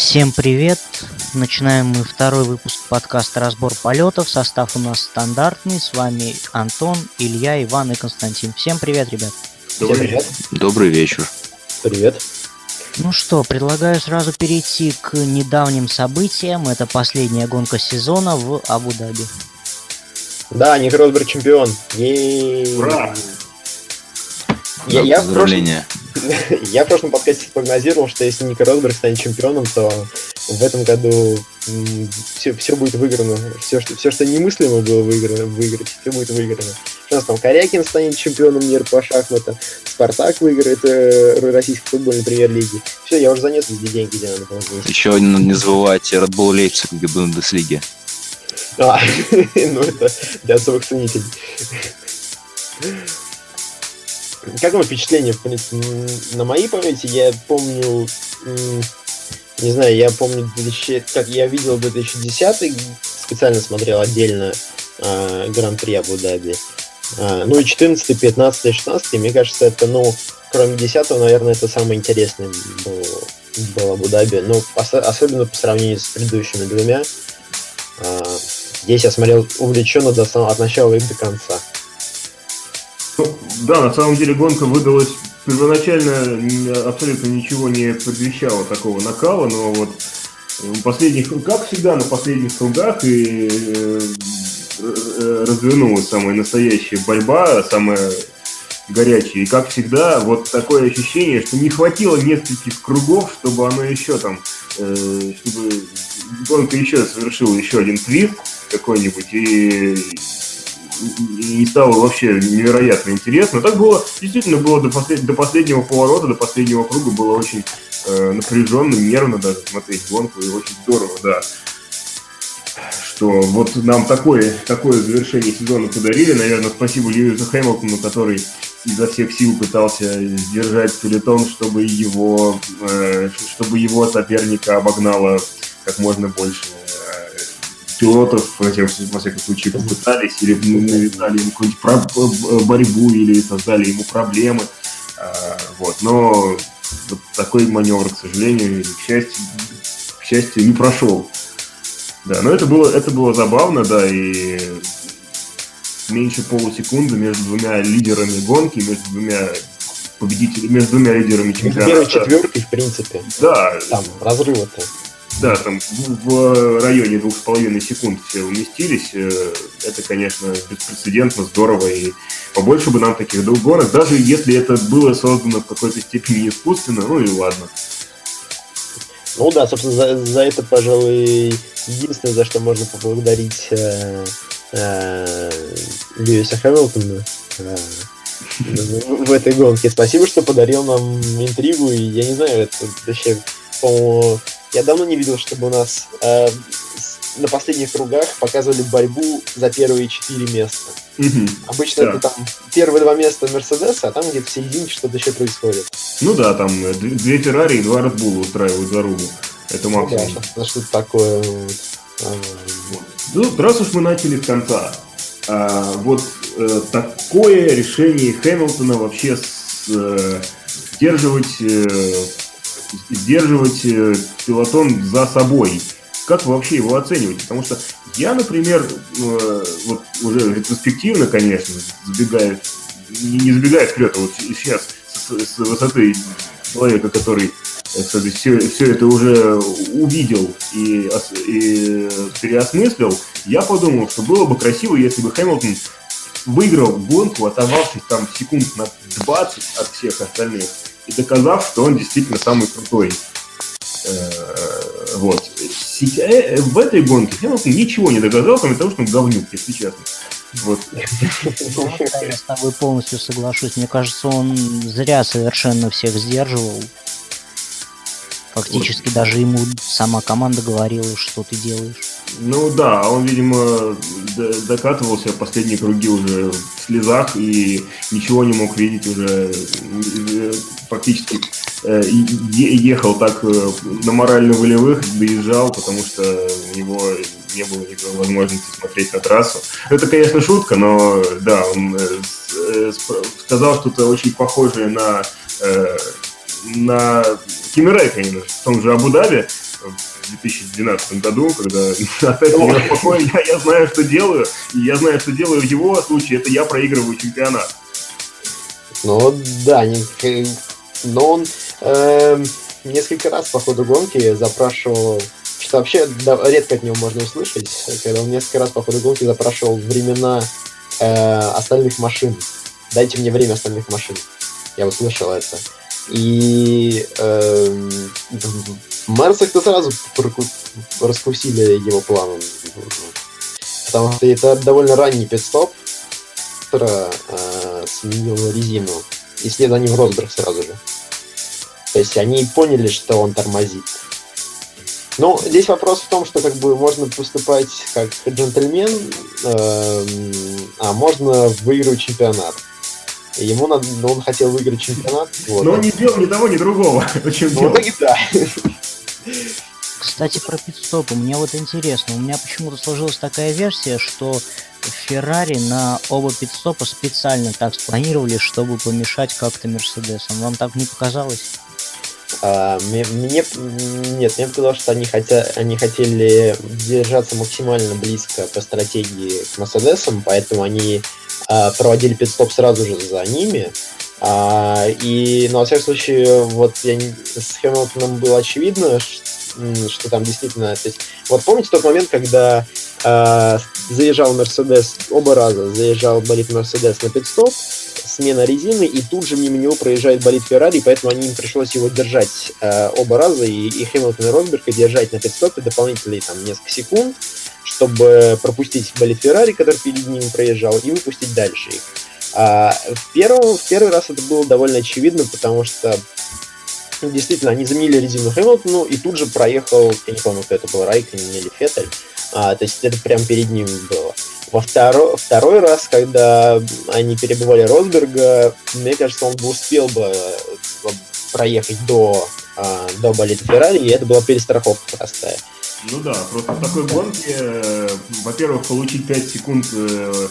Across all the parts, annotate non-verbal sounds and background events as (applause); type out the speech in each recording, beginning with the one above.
Всем привет! Начинаем мы второй выпуск подкаста «Разбор полетов». Состав у нас стандартный. С вами Антон, Илья, Иван и Константин. Всем привет, ребят! Добрый, Всем привет. Добрый вечер. Привет. Ну что, предлагаю сразу перейти к недавним событиям. Это последняя гонка сезона в Абу-Даби. Да, Ник Росберг чемпион. Ура! Я, я, в прошлом, (laughs) я в прошлом подкасте спрогнозировал, что если Ника Росберг станет чемпионом, то в этом году все, все будет выиграно. Все что, все, что немыслимо было выиграно, выиграть, все будет выиграно. У нас там Корякин станет чемпионом мира по шахматам, Спартак выиграет э, российской футбольной премьер-лиги. Все, я уже занес везде деньги, где надо было Еще не забывайте Red Bull Лейпциг в Бундеслиге. А, (laughs) ну это для особых ценителей. Как вам впечатление, в принципе, на моей памяти? Я помню, не знаю, я помню, 2000, как я видел 2010 специально смотрел отдельно э, Гран-при Абу-Даби. Э, ну и 14, 15, 16, мне кажется, это, ну, кроме 10 наверное, это самое интересное было, было Абу-Даби. Ну, особенно по сравнению с предыдущими двумя. Э, здесь я смотрел увлеченно до самого, от начала и до конца. Ну, да, на самом деле гонка выдалась первоначально абсолютно ничего не предвещало такого накала, но вот последних, как всегда на последних кругах и э, э, развернулась самая настоящая борьба, самая горячая. И как всегда, вот такое ощущение, что не хватило нескольких кругов, чтобы оно еще там, э, чтобы гонка еще совершила еще один твист какой-нибудь, и не стало вообще невероятно интересно. Так было, действительно было до, послед, до последнего поворота, до последнего круга было очень э, напряженно, нервно даже смотреть гонку, и очень здорово, да. Что вот нам такое, такое завершение сезона подарили. Наверное, спасибо Льюису Хэмилтону, который изо всех сил пытался сдержать пелетон, чтобы его, э, чтобы его соперника обогнало как можно больше пилотов, во всяком случае, попытались, или навязали ему какую-нибудь борьбу, или создали ему проблемы. А, вот. Но вот такой маневр, к сожалению, к счастью, к счастью, не прошел. Да, но это было, это было забавно, да, и меньше полусекунды между двумя лидерами гонки, между двумя победителями, между двумя лидерами чемпионата. Первой четверкой, в принципе. Да. Там разрыва-то. Да, там в районе двух с половиной секунд все уместились. Э, это, конечно, беспрецедентно, здорово. И побольше бы нам таких гонок, даже если это было создано в какой-то степени искусственно, ну и ладно. Ну да, собственно, за, за это, пожалуй, единственное, за что можно поблагодарить э, э, Льюиса Хэмилтона э, в, в этой гонке. Спасибо, что подарил нам интригу, и я не знаю, это вообще, по-моему, я давно не видел, чтобы у нас э, на последних кругах показывали борьбу за первые четыре места. Угу. Обычно да. это там первые два места Мерседеса, а там где-то в середине что-то еще происходит. Ну да, там э, две Феррари и два Bull устраивают заругу. Это максимум. Ну, да, что-то такое. Вот. А, ну, раз уж мы начали с конца, а, вот э, такое решение Хэмилтона вообще с, э, сдерживать э, сдерживать э, пилотон за собой. Как вообще его оцениваете? Потому что я, например, э, вот уже ретроспективно, конечно, забегая, не забегая вперед, а вот сейчас с, высоты человека, который кстати, все, все это уже увидел и, и переосмыслил, я подумал, что было бы красиво, если бы Хэмилтон выиграл гонку, оторвавшись там секунд на 20 от всех остальных, и доказав, что он действительно самый крутой. Э, вот. Э, в этой гонке Хэмилтон ничего не доказал, кроме того, что он говнюк, если честно. Вот. Я с тобой полностью соглашусь. Мне кажется, он зря совершенно всех сдерживал. Фактически даже ему сама команда говорила, что ты делаешь. Ну да, он, видимо, докатывался последние круги уже в слезах и ничего не мог видеть уже э, фактически э, ехал так э, на морально-волевых, доезжал, потому что у него не было никакой возможности смотреть на трассу. Это, конечно, шутка, но да, он сказал что-то очень похожее на, на Кими Рэйконена в том же Абу-Даби, в 2012 году, когда от этого я спокойно, я, я знаю, что делаю, и я знаю, что делаю в его случае, это я проигрываю чемпионат. Ну да, не, но он э, несколько раз по ходу гонки запрашивал, что вообще да, редко от него можно услышать, когда он несколько раз по ходу гонки запрашивал времена э, остальных машин. Дайте мне время остальных машин. Я услышал это. И э, Мерсах-то сразу раскусили его планом. Потому что это довольно ранний пидстоп, который э, сменил резину. И след они в Росберг сразу же. То есть они поняли, что он тормозит. Ну, здесь вопрос в том, что как бы можно поступать как джентльмен, э, а можно выиграть чемпионат. Ему надо, ну, он хотел выиграть чемпионат. Вот. Но он не сделал ни того, ни другого. (laughs) Зачем ну, в итоге да. Кстати, про пидстопы. Мне вот интересно. У меня почему-то сложилась такая версия, что Феррари на оба пидстопа специально так спланировали, чтобы помешать как-то Мерседесам. Вам так не показалось? А, мне, нет, мне показалось, что они хотя они хотели держаться максимально близко по стратегии к Мерседесам, поэтому они а, проводили пидстоп сразу же за ними. А, и, ну, во всяком случае, вот я не, с Хэмилтоном было очевидно, что, что там действительно... То есть, вот помните тот момент, когда а, заезжал Мерседес оба раза, заезжал болит Мерседес на пидстоп, смена резины, и тут же мимо него проезжает болит Феррари, поэтому они им пришлось его держать э, оба раза, и, и Хэмилтон и Росберга держать на пидстопе дополнительные там несколько секунд, чтобы пропустить болит Феррари, который перед ним проезжал, и выпустить дальше их. А в, первом, в первый раз это было довольно очевидно, потому что действительно, они заменили резину Хэмилтону, и тут же проехал, я не помню, кто это был, Райкин или Феттель, а, то есть это прям перед ним было. Во второй, второй раз, когда они перебывали Росберга, мне кажется, он бы успел бы э, проехать до, а, до болита Феррари, и это была перестраховка простая. Ну да, просто в такой гонке, э, во-первых, получить 5 секунд э,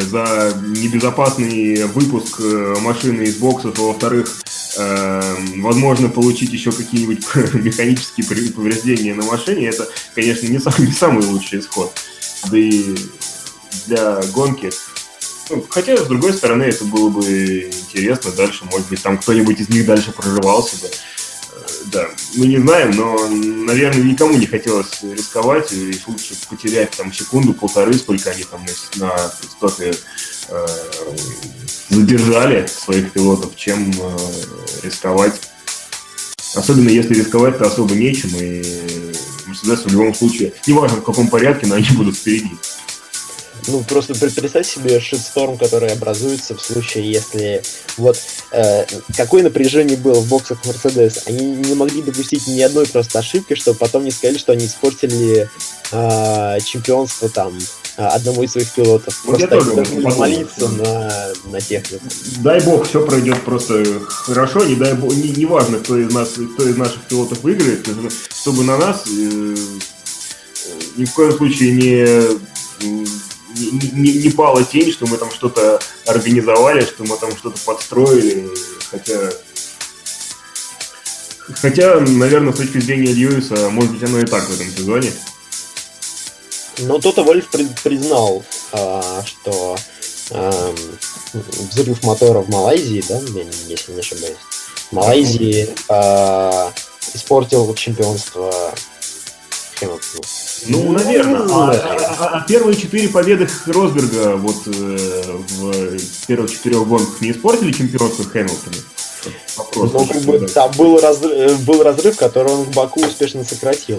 за небезопасный выпуск машины из боксов, а во-вторых, возможно, получить еще какие-нибудь (laughs) механические повреждения на машине, это, конечно, не самый, (laughs) не самый лучший исход. Да и для гонки. Ну, хотя, с другой стороны, это было бы интересно дальше. Может быть, там кто-нибудь из них дальше прорывался бы. Э, да, мы не знаем, но, наверное, никому не хотелось рисковать и лучше потерять там секунду-полторы, сколько они там на, на стопе э, задержали своих пилотов, чем э, рисковать. Особенно если рисковать-то особо нечем, и Мерседес в любом случае, неважно в каком порядке, но они будут впереди. Ну, просто представь себе шитсторм, который образуется в случае, если вот э, какое напряжение было в боксах Мерседес. Они не могли допустить ни одной просто ошибки, чтобы потом не сказали, что они испортили э, чемпионство там э, одному из своих пилотов. Вот просто должны молиться на, на технику. Дай бог, все пройдет просто хорошо, не дай бог, не, не важно, кто из нас, кто из наших пилотов выиграет, чтобы на нас э, ни в коем случае не не, не, пала тень, что мы там что-то организовали, что мы там что-то подстроили, хотя... Хотя, наверное, с точки зрения Льюиса, может быть, оно и так в этом сезоне. Но Тота Вольф признал, а, что а, взрыв мотора в Малайзии, да, если не ошибаюсь, в Малайзии а, испортил чемпионство Хэмилтону. Ну, наверное. Ну, а, а, а первые четыре победы Росберга вот э, в первых четырех гонках не испортили чемпионство Хэмилтона? Вопрос. Ну, как бы, там был разрыв, был разрыв, который он в Баку успешно сократил.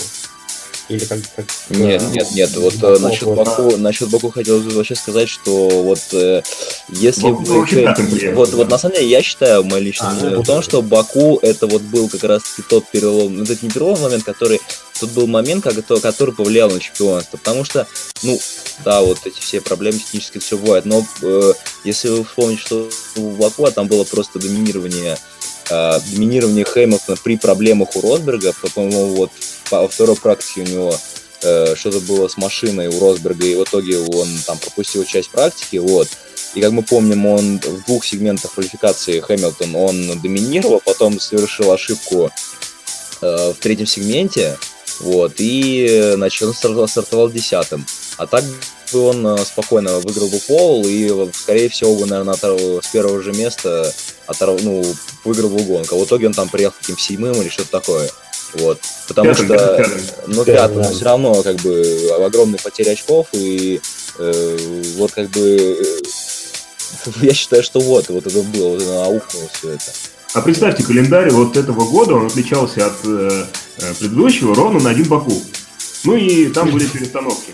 Или как, как нет, да, нет, нет. Вот Баку, насчет Баку, да. насчет Баку хотел вообще сказать, что вот э, если Баку вы, приехал, вот, да. вот на самом деле я считаю, мой личный а, мнение, в том, что Баку это вот был как раз тот перелом, ну, это не перелом момент, который тут был момент, который, который повлиял на чемпионство, потому что, ну, да, вот эти все проблемы технически все бывает, но э, если вы вспомните, что в Баку а там было просто доминирование э, доминирование Хэмилтона при проблемах у Росберга, по-моему, вот во второй практике у него э, что-то было с машиной у Росберга, и в итоге он там пропустил часть практики, вот. И как мы помним, он в двух сегментах квалификации Хэмилтон он доминировал, потом совершил ошибку э, в третьем сегменте, Вот, и, он стартовал, стартовал десятым. А так бы он э, спокойно выиграл бы пол, и, скорее всего, бы, наверное, оторв... с первого же места оторв... ну, выиграл бы гонку. А в итоге он там приехал каким седьмым или что-то такое. Вот. Потому пятым, что, пятым. ну, пятым, да. все равно, как бы, огромные потери очков, и э, вот, как бы, э, (laughs) я считаю, что вот, вот это было, вот это аукнуло все это. А представьте, календарь вот этого года, он отличался от э, э предыдущего ровно на один Баку. Ну и там (laughs) были перестановки.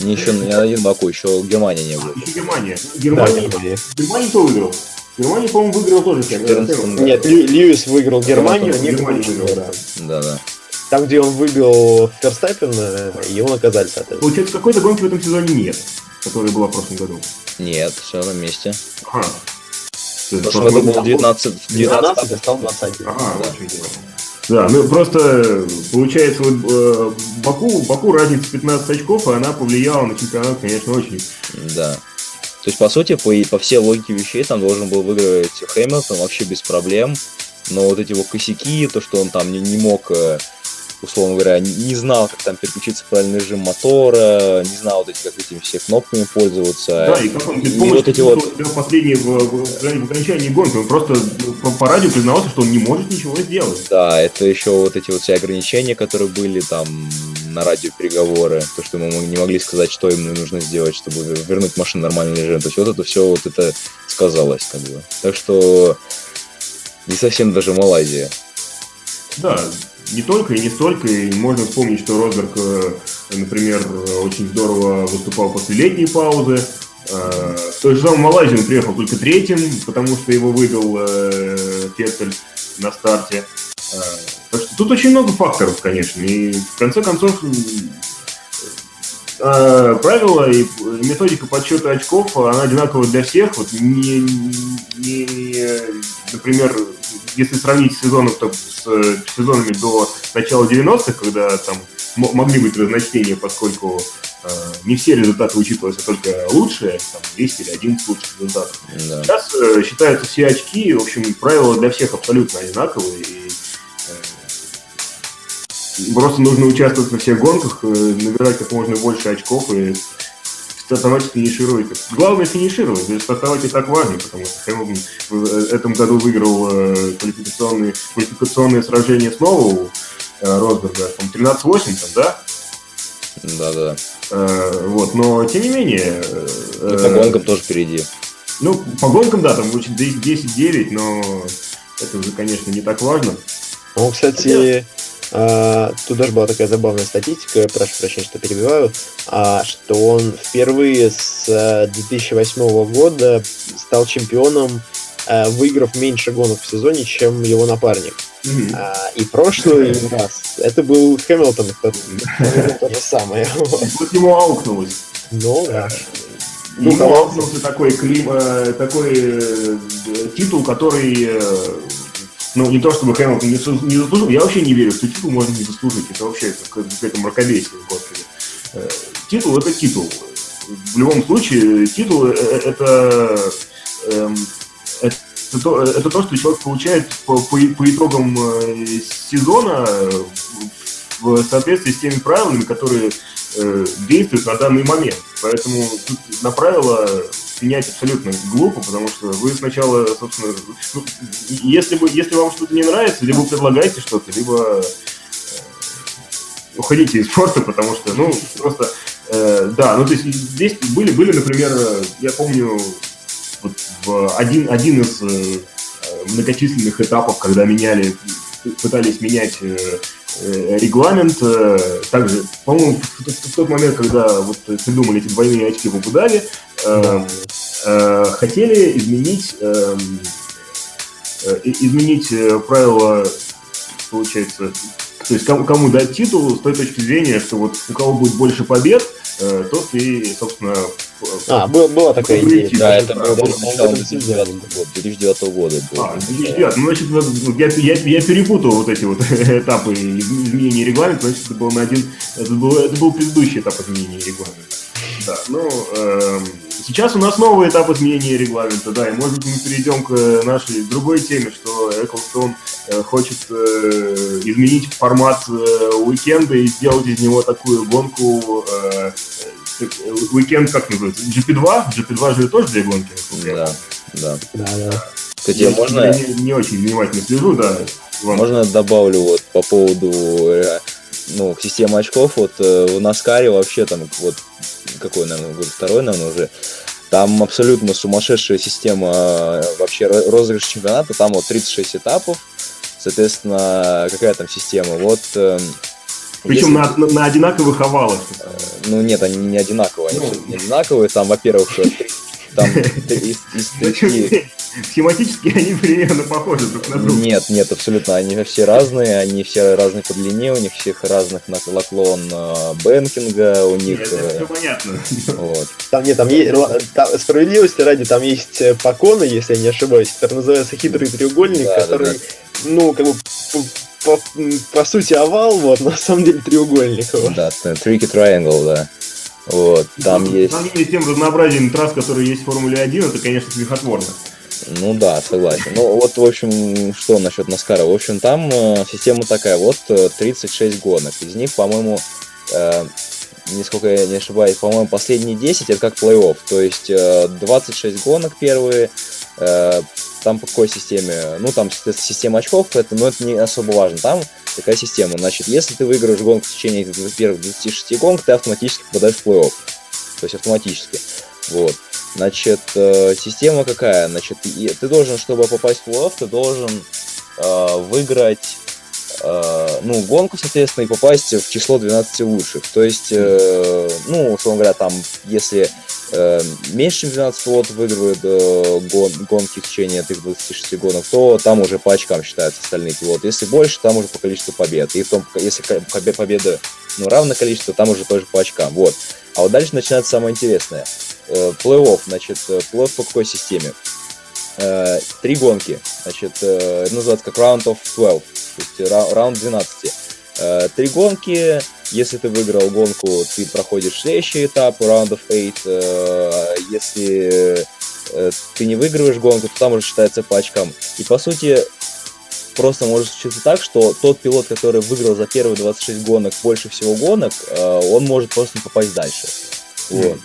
Не еще не один Баку, еще Германия не было. Еще Германия. Германия, да, Германия кто выиграл? Германия, по-моему, выиграл тоже. 14, Нет, Льюис выиграл Германию, не Германия выиграл, да. Да, да. Там, где он выбил Ферстаппина, его наказали, соответственно. Получается, какой-то гонки в этом сезоне нет, которая была в прошлом году. Нет, все на месте. Ага. В прошлом году был 19, 19, 19 стал 20. Ага, да. очень дело. Да, ну просто получается, вот э, Баку, Баку разница 15 очков, и она повлияла на чемпионат, конечно, очень. Да. То есть, по сути, по, по всей логике вещей, там должен был выиграть Хэмилтон вообще без проблем. Но вот эти его косяки, то, что он там не, не мог э, условно говоря, не знал, как там переключиться в правильный режим мотора, не знал вот эти, как этими все кнопками пользоваться. Да, и как он без помощи вот эти вот... последние в, в, в окончании гонки, он просто по, по радио признавался, что он не может ничего сделать. Да, это еще вот эти вот все ограничения, которые были там на радио переговоры, то, что мы не могли сказать, что им нужно сделать, чтобы вернуть машину в нормальный режим. То есть вот это все вот это сказалось, как бы. Так что не совсем даже Малайзия. Да, не только и не столько. И можно вспомнить, что Росберг, э, например, очень здорово выступал после летней паузы. Э, в той же самой Малайзии он приехал только третьим, потому что его выбил э, Феттель на старте. Так что тут очень много факторов, конечно. И в конце концов правила и методика подсчета очков, она одинаковая для всех. Вот не, не, например, если сравнить сезоны, то с э, сезонами до начала 90-х, когда там могли быть разночтения, поскольку э, не все результаты учитывались, а только лучшие, там 10 или 11 лучших результатов. Да. Сейчас э, считаются все очки, в общем, правила для всех абсолютно одинаковые, и э, просто нужно участвовать во всех гонках, э, набирать как можно больше очков и стартовать и финишировать. Главное финишировать, то есть стартовать и так важно, потому что Хэмилтон в этом году выиграл э, квалификационные, квалификационные сражения снова у э, Росберга, там 13-8 там, да? Да-да. Э, вот, но тем не менее... Э, по гонкам тоже впереди. Ну, по гонкам, да, там очень 10-9, но это уже, конечно, не так важно. Ну, кстати, а, тут даже была такая забавная статистика, прошу прощения, что перебиваю, а, что он впервые с 2008 э, года стал чемпионом, э, выиграв меньше гонок в сезоне, чем его напарник. Mm-hmm. и прошлый (laughs) раз это был Хэмилтон, кто (laughs) то же самое. Вот ему аукнулось. Ну, да. Ну, ему аукнулся такой, клим, э, такой титул, который ну, не то чтобы Хэмилтон не, заслужил, я вообще не верю, что титул можно не заслужить. Это вообще какое-то мракобесие, господи. Э, титул – это титул. В любом случае, титул э, э, – это, эм, это, то, это то, что человек получает по, по, по итогам сезона в соответствии с теми правилами, которые действуют на данный момент. Поэтому тут на правила менять абсолютно глупо, потому что вы сначала, собственно, если, бы, если вам что-то не нравится, либо предлагаете что-то, либо э, уходите из спорта, потому что, ну, просто, э, да, ну, то есть здесь были, были, например, я помню, вот в один, один из э, многочисленных этапов, когда меняли, пытались менять э, э регламент, э, также, по-моему, в, в, в тот момент, когда вот придумали эти двойные очки в Абу-Даби, э, э, хотели изменить, эм, э, изменить правила, получается, то есть кому, кому дать титул с той точки зрения, что вот у кого будет больше побед, э, тот и, собственно... А, была, была такая идея. Да, это было начало 2009 года. А, 2009. Ну, значит, я, я, я перепутал вот эти вот (laughs) этапы изменения регламента, значит, это был на один... Это был, это был предыдущий этап изменения регламента. Да, ну, э, Сейчас у нас новый этап изменения регламента, да, и может быть мы перейдем к э, нашей другой теме, что Эклстон э, хочет э, изменить формат уикенда и сделать из него такую гонку уикенд, как называется, GP2? GP2 же тоже для гонки. Да, да. Да, да. Кстати, я можно... не, не очень внимательно слежу, да. Иван. Можно добавлю вот по поводу ну, системы очков, вот в Наскаре вообще там вот какой, наверное, год второй, наверное, уже, там абсолютно сумасшедшая система э, вообще розыгрыш чемпионата, там вот 36 этапов, соответственно, какая там система, вот... Эм, Причем если... на, на одинаковых овалах. Ну нет, они не одинаковые, они ну... не одинаковые, там, во-первых, там из, из 30... Схематически они примерно похожи друг на друга. Нет, нет, абсолютно. Они все разные, они все разные по длине, у них всех разных наклон э, бэнкинга, у них... Нет, это все понятно. Вот. Там, нет, там есть, там, справедливости ради, там есть э, поконы, если я не ошибаюсь, который называется хитрый треугольник, да, который, да, да. ну, как бы по, по, по сути овал, вот, (laughs) на самом деле треугольник. Вот. Да, tricky triangle, да. Вот, там ну, есть... Сравнение с тем разнообразием трасс, которые есть в Формуле 1, это, конечно, смехотворно. Ну да, согласен. Ну вот, в общем, что насчет Наскара? В общем, там э, система такая, вот 36 э, гонок. Из них, по-моему, э, нисколько я не ошибаюсь, по-моему, последние 10 это как плей-офф. То есть э, 26 гонок первые, э, там по какой системе? Ну, там система очков, это, но это не особо важно. Там такая система. Значит, если ты выиграешь гонку в течение первых 26 гонок, ты автоматически попадаешь в плей-офф. То есть автоматически. Вот. Значит, э, система какая? Значит, ты должен, чтобы попасть в плей-офф, ты должен э, выиграть э, ну, гонку, соответственно, и попасть в число 12 лучших. То есть, э, ну, условно говоря, там, если меньше, чем 12 пилотов выигрывают э, гон, гонки в течение этих 26 гонок, то там уже по очкам считаются остальные пилоты. Если больше, там уже по количеству побед. И в том, если победы ну, равное количество, там уже тоже по очкам. Вот. А вот дальше начинается самое интересное. Э, плей-офф, значит, э, плей-офф по какой системе? Э, три гонки, значит, это называется как Round of 12, то есть раунд 12. Три гонки, если ты выиграл гонку, ты проходишь следующий этап, Round of 8. Если ты не выигрываешь гонку, то там уже считается по очкам. И по сути, просто может случиться так, что тот пилот, который выиграл за первые 26 гонок больше всего гонок, он может просто не попасть дальше. Вот.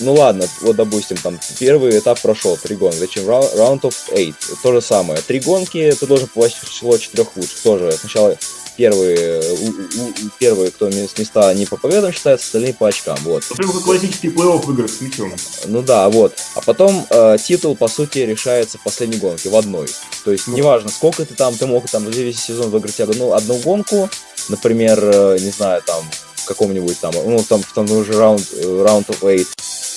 Ну ладно, вот допустим, там первый этап прошел, три гонки, зачем round of eight, то же самое. Три гонки, ты должен попасть в число четырех лучших, тоже. Сначала первые, у, у, первые, кто с места не по победам считается, остальные по очкам, вот. Ну, прям как классический плей-офф в играх с мячом. Ну да, вот. А потом э, титул, по сути, решается в последней гонке, в одной. То есть, ну. неважно, сколько ты там, ты мог там весь сезон выиграть одну, одну гонку, например, э, не знаю, там, в каком-нибудь там, ну, там, в том же раунд, round of eight,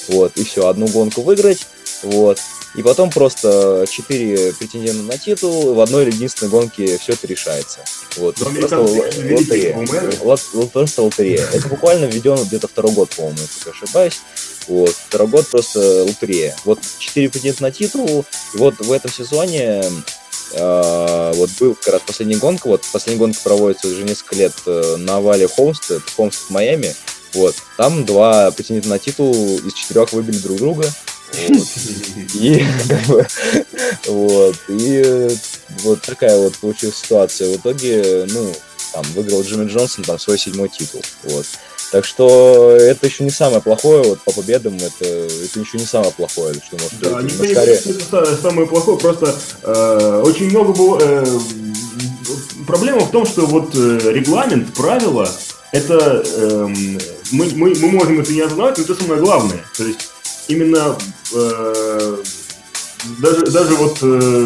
вот, и все, одну гонку выиграть, вот, и потом просто четыре претендента на титул, в одной единственной гонке все это решается. Вот, просто лотерея. Вот, просто лотерея. Это буквально введено где-то второй год, по-моему, если я ошибаюсь. Вот, второй год просто лотерея. Вот четыре претендента на титул, и вот в этом сезоне Uh, вот был как раз последняя гонка, вот последняя гонка проводится уже несколько лет uh, на овале Холмстед, Холмстед Майами, вот. Там два претендента на титул из четырех выбили друг друга. Вот. И как бы, вот. И вот такая вот получилась ситуация. В итоге, ну, там выиграл Джимми Джонсон там свой седьмой титул. Вот. Так что это еще не самое плохое, вот по победам это, это еще не самое плохое, что может да, быть. Не скорее... это самое плохое, просто э, очень много было... Э, проблема в том, что вот э, регламент, правила, это э, мы, мы, мы можем это не осознавать, но это самое главное. То есть именно э, даже, даже вот э,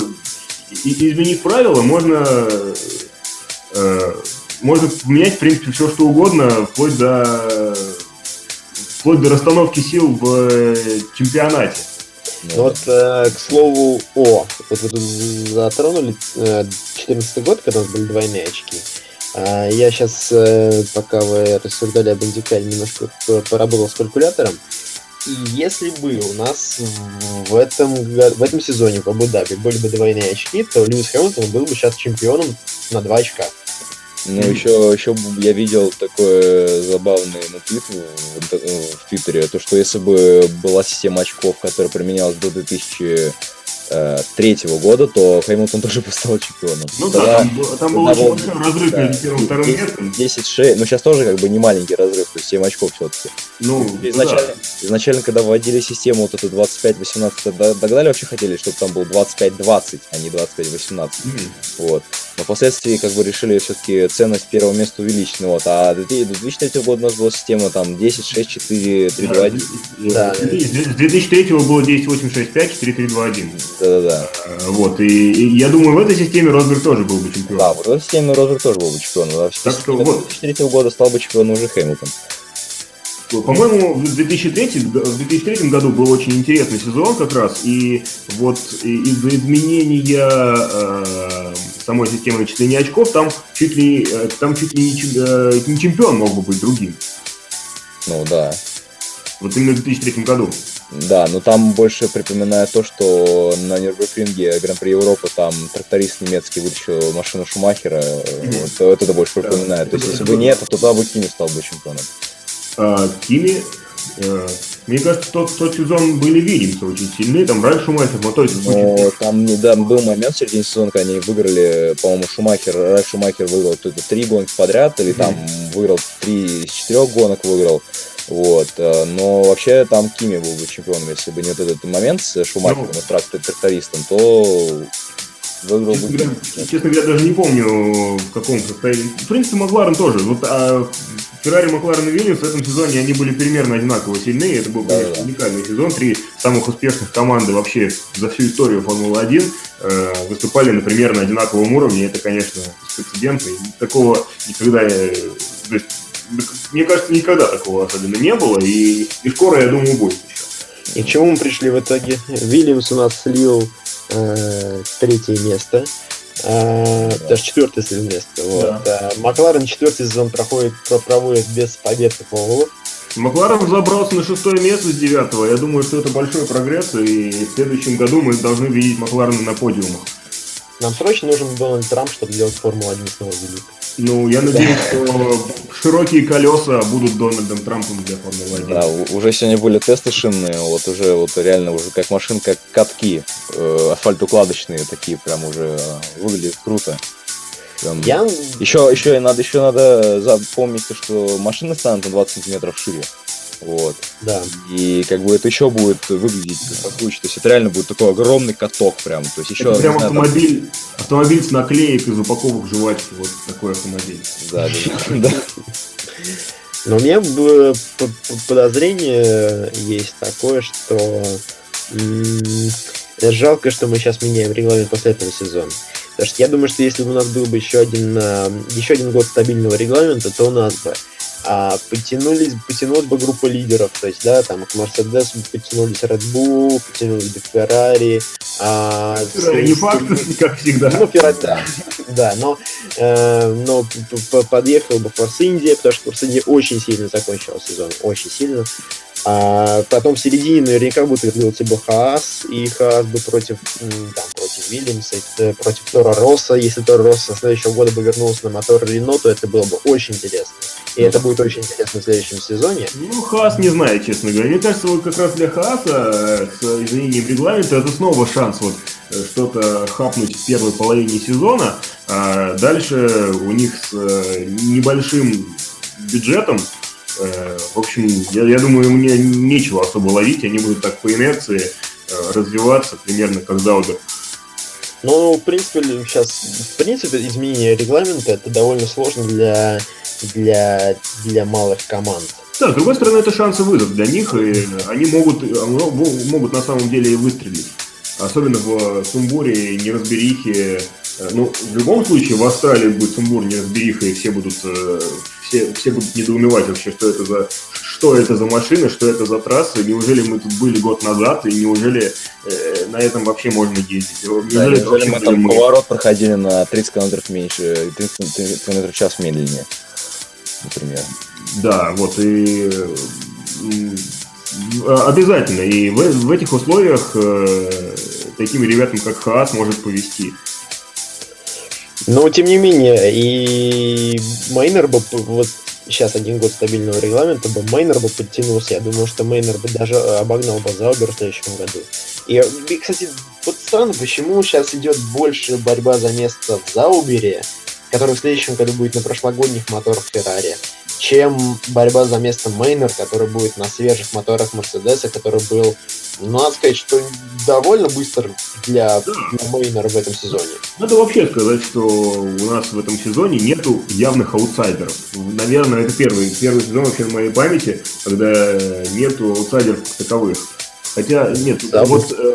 изменив правила, можно, э, можно поменять, в принципе, все что угодно, вплоть до, вплоть до расстановки сил в э, чемпионате. Ну, вот, э, к слову, о, вот вы тут затронули э, 14 год, когда у нас были двойные очки. А, я сейчас, э, пока вы рассуждали об индикале, немножко поработал с калькулятором. И если бы у нас в этом, в этом сезоне в Абу-Даби были бы двойные очки, то Льюис Хэмилтон был бы сейчас чемпионом на два очка. Ну, еще, еще я видел такой забавный мотив в, в Твиттере, то, что если бы была система очков, которая применялась до 2000 Э, третьего года, то Хэмилтон тоже (laughs) стал чемпионом. Ну Тогда, да, там, там был очень большой разрыв да, между первым и вторым местом. 10 6, ну сейчас тоже как бы не маленький разрыв, то есть 7 очков все-таки. Ну, изначально, да. изначально, когда вводили систему вот эту 25-18 догнали, вообще хотели, чтобы там был 25-20, а не 25-18. Mm. Вот. Но впоследствии как бы решили все-таки ценность первого места увеличить. Ну, вот. А до 2003 года у нас была система там 10, 6, 4, 3, 2, 1. Да. С 2003 было 10, 8, 6, 5, 4, 3, 2, 1. Да-да-да. Вот, и, и я думаю, в этой системе Росберг тоже был бы чемпионом. Да, в этой системе Росберг тоже был бы чемпионом. Да, так что вот. 2003 года стал бы чемпионом уже Хэмилтон. По-моему, в 2003, в 2003 году был очень интересный сезон как раз, и вот из-за изменения э, самой системы начисления очков там чуть ли, э, там чуть ли не, э, не чемпион мог бы быть другим. Ну да. Вот именно в 2003 году. Да, но там больше припоминает то, что на Нюрнбергринге Гран-при Европы там тракторист немецкий вытащил машину Шумахера. Mm-hmm. Вот, это больше припоминает. Да, то есть, если бы нет, то тогда бы Кими стал бы чемпионом. А, Кими, э, мне кажется, тот, тот сезон были Вильямсы очень сильные, там раньше Шумахер, но то есть... Ну, там, да, был момент в середине сезона, когда они выиграли, по-моему, Шумахер, раньше Шумахер выиграл то-то три гонки подряд, или там mm-hmm. выиграл три из четырех гонок выиграл. Вот. Э, но вообще там Кими был бы чемпионом, если бы не вот этот момент с Шумахером ну, трактористом, то выиграл честно. Говоря, честно говоря, даже не помню, в каком состоянии. В принципе, Макларен тоже. Вот а Феррари, Макларен и Вильямс в этом сезоне они были примерно одинаково сильные. Это был, конечно, да, уникальный сезон. Три самых успешных команды вообще за всю историю Формулы-1 э, выступали, на одинаковом уровне. Это, конечно, прецедент. И такого никогда... То есть, мне кажется, никогда такого особенно не было, и, и скоро, я думаю, будет еще. И к чему мы пришли в итоге? Вильямс у нас слил э, третье место, э, да. даже четвертое место. Вот. Да. А Макларен четвертый сезон проходит, проводит без побед по полу. Макларен забрался на шестое место с девятого. Я думаю, что это большой прогресс, и в следующем году мы должны видеть Макларена на подиумах. Нам срочно нужен Дональд Трамп, чтобы сделать Формулу-1 снова великой. Ну, я надеюсь, что широкие колеса будут Дональдом Трампом для Формулы 1. Да, уже сегодня были тесты шинные, вот уже вот реально уже как машин, как катки, э, асфальтоукладочные такие, прям уже выглядит круто. Прям... Я... Еще, еще надо, еще надо запомнить, что машины станут на 20 сантиметров шире. Вот. Да. И как бы это еще будет выглядеть как То есть это реально будет такой огромный каток прям. То есть еще, это прям знаю, автомобиль, там... автомобиль с наклеек из упаковок жвачки. Вот такой автомобиль. Да, да. (laughs) Но у меня подозрение есть такое, что жалко, что мы сейчас меняем регламент после этого сезона. Потому что я думаю, что если бы у нас был бы еще один, еще один год стабильного регламента, то у нас бы а, потянулись, потянулась бы группа лидеров, то есть, да, там к Mercedes потянулись Red Bull, потянулись бы Ferrari. А, Ferrari не факт, как всегда. Ну, Ferrari, да, (laughs) да, но, э, но подъехал бы Force India, потому что Force India очень сильно закончил сезон, очень сильно. А потом в середине наверняка будет вернуться бы Хаас, и Хаас бы против, там, против Вильямса, против Тора Росса. Если Тора Росса следующего года бы вернулся на мотор Рено, то это было бы очень интересно. И ну, это будет очень интересно в следующем сезоне. Ну, Хаас не знаю, честно говоря. Мне кажется, вот как раз для Хааса э, с изменением регламента это снова шанс вот э, что-то хапнуть в первой половине сезона. А дальше у них с э, небольшим бюджетом в общем, я, я думаю, мне нечего особо ловить, они будут так по инерции развиваться, примерно как Заудер. Ну, в принципе, сейчас, в принципе, изменение регламента это довольно сложно для для, для малых команд. Да, с другой стороны, это шансы вызов для них, и они могут, могут на самом деле и выстрелить. Особенно в сумбуре, неразберихе. Ну, в любом случае, в Австралии будет сумбур, неразбериха, и все будут, э, все, все будут недоумевать вообще, что это за что это за машина, что это за трасса, неужели мы тут были год назад, и неужели э, на этом вообще можно ездить? Неужели, да, неужели мы там мы... поворот проходили на 30 км меньше, 30 км в час медленнее? например. Да, вот и обязательно. И в, в этих условиях э, таким ребятам, как Хаас, может повести. Но, тем не менее, и Майнер бы вот сейчас один год стабильного регламента бы Мейнер бы подтянулся. Я думаю, что Мейнер бы даже обогнал бы Заубер в следующем году. И, и, кстати, вот странно, почему сейчас идет больше борьба за место в Заубере, который в следующем году будет на прошлогодних моторах Феррари, чем борьба за место Мейнер, который будет на свежих моторах Мерседеса, который был, ну, надо сказать, что довольно быстро для, для Мейнера в этом сезоне. Надо вообще сказать, что у нас в этом сезоне нету явных аутсайдеров. Наверное, это первый, первый сезон вообще в моей памяти, когда нету аутсайдеров таковых. Хотя, нет, да, вот... Э,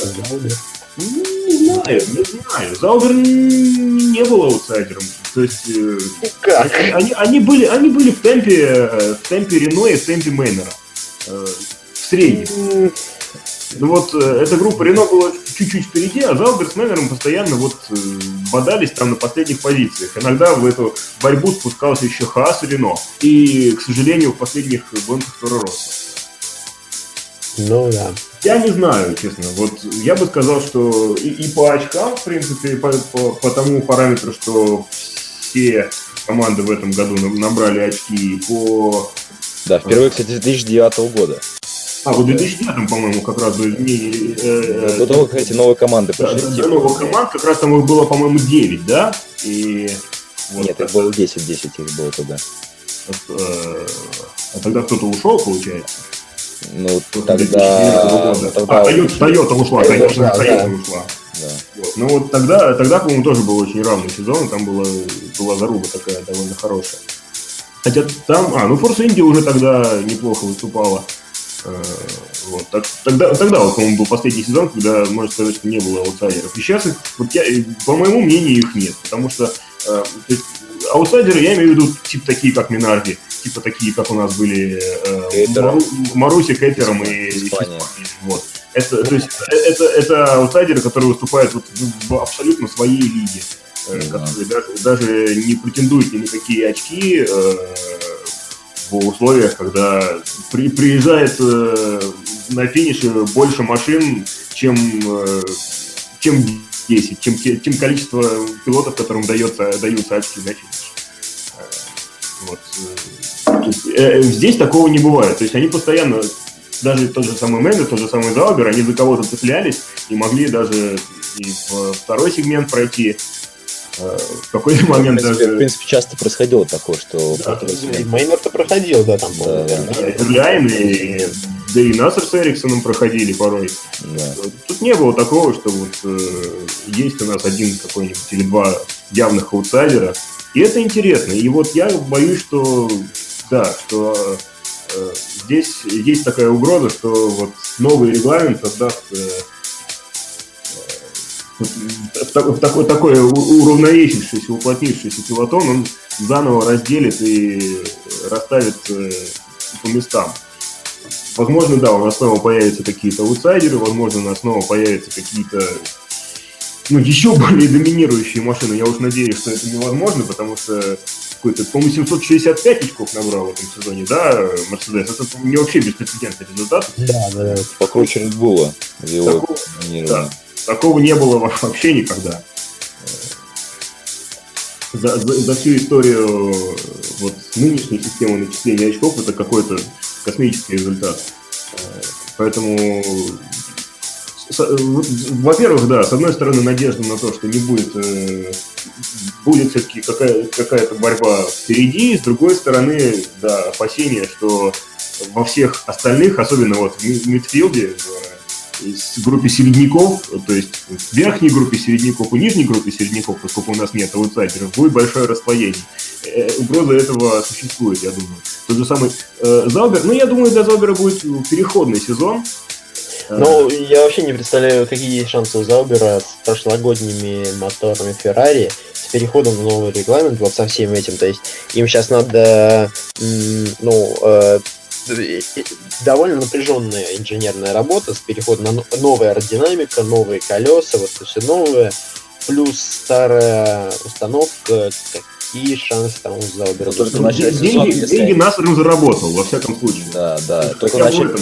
не знаю, не знаю. Заубер не был аутсайдером. То есть... Э, как? Они, они, были, они были в темпе, э, в темпе Рено и в темпе Мейнера. Э, в среднем. Ну вот эта группа Рено была чуть-чуть впереди, а Заубер с Мейнером постоянно вот бодались там на последних позициях. Иногда в эту борьбу спускался еще Хаас и Рено. И, к сожалению, в последних гонках Торо Росса. Ну да. Я не знаю, честно. Вот я бы сказал, что и, и по очкам, в принципе, и по, по, по тому параметру, что все команды в этом году набрали очки по... Да, впервые, кстати, 2009 года. А, вот в 2009, по-моему, как раз были не, э, До того, как эти новые команды пришли. Да, типа, новых команд, как раз там их было, по-моему, 9, да? И, вот, Нет, их было 10, 10 их было тогда. Э, а тогда кто-то ушел, получается? Ну, тогда... тогда... А, Тойота ушла, конечно, Тойота ушла. Да. Вот. Ну вот тогда, тогда, по-моему, тоже был очень равный сезон, там была, была заруба такая довольно хорошая. Хотя там, а, ну Форс Инди уже тогда неплохо выступала. Э, вот. Так, тогда, тогда вот, по-моему, был последний сезон, когда, можно сказать, что не было аутсайдеров. И сейчас, их, вот я, по моему мнению, их нет. Потому что э, есть, аутсайдеры, я имею в виду, типа такие, как Минарди, типа такие, как у нас были э, Мару, Маруси, Кэпером и Испания. Вот. Это, то есть, э, это, это аутсайдеры, которые выступают вот в абсолютно своей лиге, э, которые даже, даже не претендуют ни на какие очки, э, в условиях, когда при, приезжает э, на финише больше машин, чем, э, чем 10, чем, тем количество пилотов, которым дается, даются очки на финиш. Э, вот. Э, э, здесь такого не бывает. То есть они постоянно, даже тот же самый Мэнда, тот же самый Заубер, они за кого-то цеплялись и могли даже и в второй сегмент пройти, Э, в какой-то ну, момент в принципе, даже... В принципе, часто происходило такое, что... Да, Мейнер-то проходил, да, там, да. Эрлайн и... Да и Насер с Эриксоном проходили порой. Да. Тут не было такого, что вот э, есть у нас один какой-нибудь или два явных аутсайдера. И это интересно. И вот я боюсь, что да, что э, здесь есть такая угроза, что вот новый регламент создаст э, в такой, такой уравновесившийся, уплотнившийся пилотон, он заново разделит и расставит э, по местам. Возможно, да, у нас снова появятся какие-то аутсайдеры, возможно, у нас снова появятся какие-то ну, еще более доминирующие машины. Я уж надеюсь, что это невозможно, потому что какой-то, по-моему, 765 очков набрал в этом сезоне, да, Мерседес. Это не вообще беспрецедентный результат. Да, да. Покруче Редбула. Такого, да. Такого не было вообще никогда. За, за, за всю историю вот, нынешней системы начисления очков это какой-то космический результат. Поэтому, во-первых, да, с одной стороны, надежда на то, что не будет, э, будет все-таки какая, какая-то борьба впереди, с другой стороны, да, опасения, что во всех остальных, особенно вот в мидфилде, в в группе середняков, то есть в верхней группе середняков и нижней группе середняков, поскольку у нас нет аутсайдеров, будет большое расслоение. Э, угроза этого существует, я думаю. Тот же самый э, Заубер, ну, я думаю, для Заубера будет переходный сезон. Ну, я вообще не представляю, какие есть шансы у Заубера с прошлогодними моторами Феррари, с переходом на новый регламент, вот со всем этим. То есть им сейчас надо, ну, э, довольно напряженная инженерная работа с переходом на новая аэродинамика, новые колеса, вот все новое, плюс старая установка, какие шансы там у Заубера? Ну, только деньги, сезон, деньги нас заработал, во всяком случае. Да, да, только начали...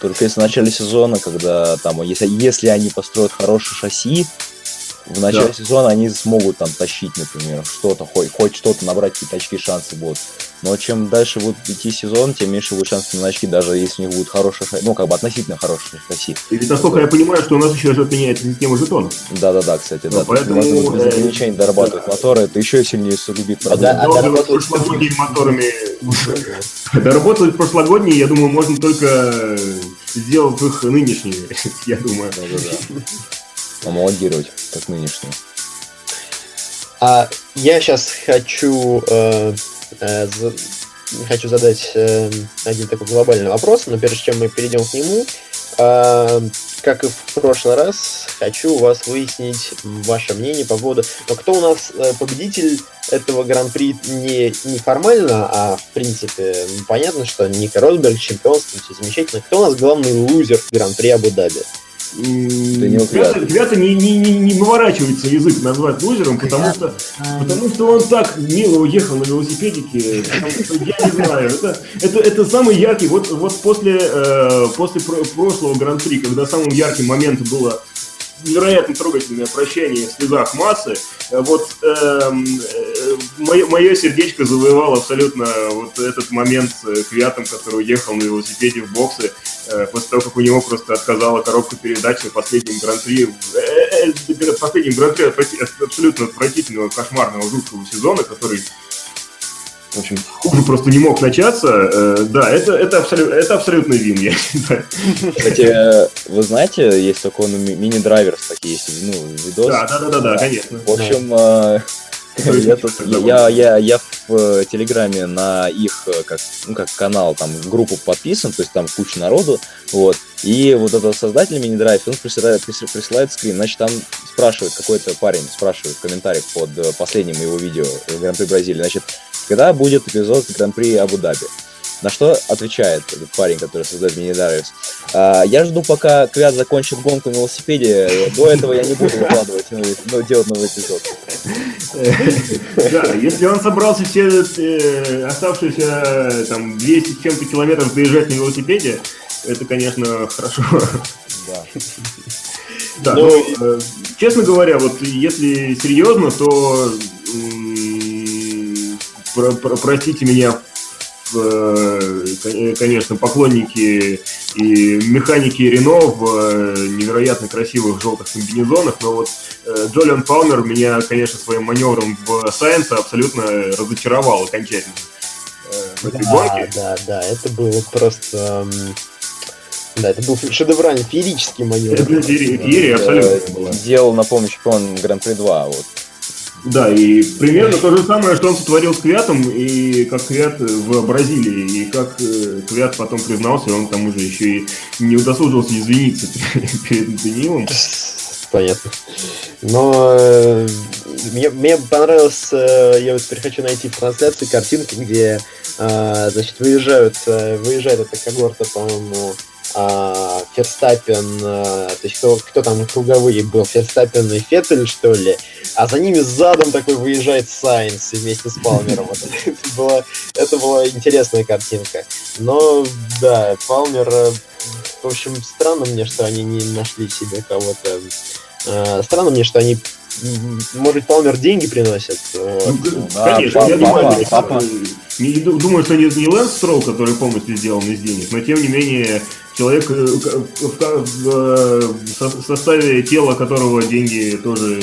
Только если в начале сезона, когда там, если, если они построят хорошее шасси, в начале да. сезона они смогут там тащить, например, что-то, хоть, хоть что-то набрать, какие-то очки, шансы будут. Но чем дальше будет идти сезон, тем меньше будет шансов на очки, даже если у них будет хорошая, ну, как бы относительно хорошая шасси. И ведь, насколько я понимаю, что у нас еще же отменяется система жетонов. Да-да-да, кстати, да. Ну, поэтому, без да, ограничений дорабатывать да. моторы, это еще сильнее усугубит а, да, а доработать прошлогодними моторами... (laughs) Доработать прошлогодние, я думаю, можно только сделав их нынешними, (laughs) я думаю. Да-да-да. Омологировать, как нынешние. А я сейчас хочу э, э, за, хочу задать э, один такой глобальный вопрос, но прежде чем мы перейдем к нему, э, как и в прошлый раз, хочу у вас выяснить ваше мнение по поводу, но кто у нас э, победитель этого гран-при не, не формально, а в принципе понятно, что Ника Росберг, чемпионство, все замечательно. Кто у нас главный лузер гран-при Абу-Даби? Ребята не, не, не, не выворачивается язык назвать лузером, потому что, потому что он так мило уехал на велосипедике, что я не знаю, это, это, это самый яркий, вот, вот после, э, после прошлого гран-при, когда самым ярким моментом было невероятно трогательное прощание в слезах массы. Э, вот э, мое, мое сердечко завоевало абсолютно вот этот момент с Квятом, который уехал на велосипеде в боксы э, после того, как у него просто отказала коробка передач на последнем гран-при. Э, э, последнем гран-при абсолютно отвратительного, кошмарного, жуткого сезона, который в общем, хуже просто не мог начаться. Э, да, это, это, абсолют, это абсолютно вин, я считаю. Кстати, вы знаете, есть такой ну, мини-драйверс, такие есть, ну, видос. Да, да, да, да, да, конечно. В общем, э, я, тут, я, я, я в э, Телеграме на их как, ну, как канал, там, группу подписан, то есть там куча народу, вот, и вот этот создатель мини-драйв, он присылает, присылает скрин, значит, там спрашивает какой-то парень, спрашивает в комментариях под последним его видео в Гран-при Бразилии, значит, когда будет эпизод Гран-при Абу-Даби. На что отвечает этот парень, который создает мини Дариус. А, я жду, пока Квят закончит гонку на велосипеде. До этого я не буду выкладывать, ну, ну, делать новый эпизод. Да, если он собрался все э, оставшиеся там 200 с чем-то километров доезжать на велосипеде, это, конечно, хорошо. Да. Да, но, ну, э, честно говоря, вот если серьезно, то про, про, простите меня, э, конечно, поклонники и механики Рено в э, невероятно красивых желтых комбинезонах, но вот э, Джолиан Палмер меня, конечно, своим маневром в Сайенса абсолютно разочаровал окончательно. В этой да, гонке. да, да, это было просто... Да, это был шедевральный, феерический маневр. Это феерия, абсолютно. Делал, напомню, чемпион Гран-при 2, вот да, и примерно то же самое, что он сотворил с Квятом, и как Квят в Бразилии, и как э, Квят потом признался, он там уже еще и не удосужился извиниться (laughs) перед Даниилом. Понятно. Но э, мне, мне понравилось, э, я вот теперь хочу найти в трансляции картинку, где, э, значит, выезжают, э, выезжает эта когорта, по-моему, а, Ферстаппен, а, то есть кто, кто там круговые был, Ферстаппен и Феттель, что ли, а за ними задом такой выезжает Сайнс вместе с Палмером. это, (laughs) была, это была интересная картинка. Но, да, Палмер, э, в общем, странно мне, что они не нашли себе кого-то. А, странно мне, что они может, Палмер деньги приносит? Ну, да, Конечно, папа, я думаю, папа. Не, думаю, что не, не Лэнс Строу, который полностью сделан из денег, но тем не менее человек э, в, в составе тела которого деньги тоже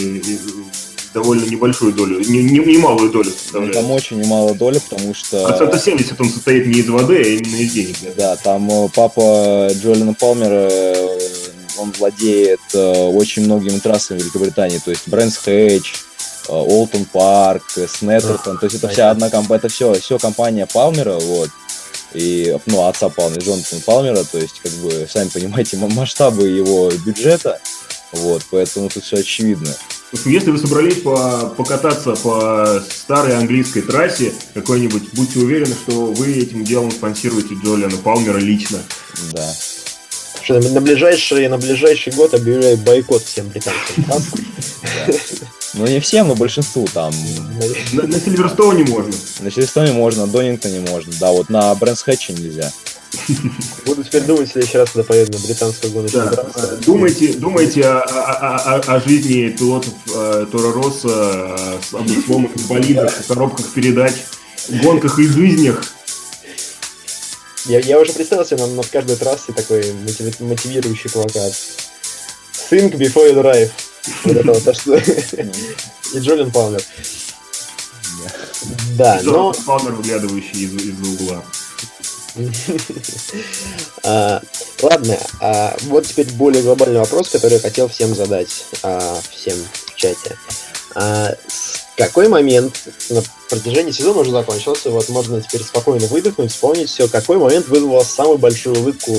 довольно небольшую долю, немалую не, не долю составляют. Там очень немалая доля, потому что... Процента 70 он состоит не из воды, а именно из денег. Да, там э, папа Джолина Палмера, э, он владеет очень многими трассами в Великобритании, то есть Брэнс Хэтч, Олтон Парк, Снеттертон, то есть это вся одна компания, это все, все компания Палмера, вот, и, ну, отца Палмера, Джонатана Палмера, то есть, как бы, сами понимаете, масштабы его бюджета, вот, поэтому тут все очевидно. Если вы собрались по, покататься по старой английской трассе какой-нибудь, будьте уверены, что вы этим делом спонсируете Джолиана Палмера лично. Да. Что, на ближайший, на ближайший год объявляю бойкот всем британским трассам. (laughs) Ну, не всем, но большинству там. На, на Сильверстоуне можно. На Сильверстоуне можно, на Донингтоне можно. Да, вот на Брэнс Хэтче нельзя. Буду теперь думать в следующий раз, когда поеду на британскую гоночную да. трассу. Думайте, думайте о, о, о, о жизни пилотов э, Тора Росса, э, с обломанных болидах, коробках передач, гонках и жизнях. Я, я уже представил себе над, над каждой трассой такой мотиви, мотивирующий плакат. Think before you drive. Вот это вот то, что... (laughs) И Джолин Палмер. Да, но... Палмер, выглядывающий из, угла. (laughs) а, ладно, а, вот теперь более глобальный вопрос, который я хотел всем задать, а, всем в чате. Какой момент на протяжении сезона уже закончился, вот можно теперь спокойно выдохнуть, вспомнить все, какой момент вызвал самую большую улыбку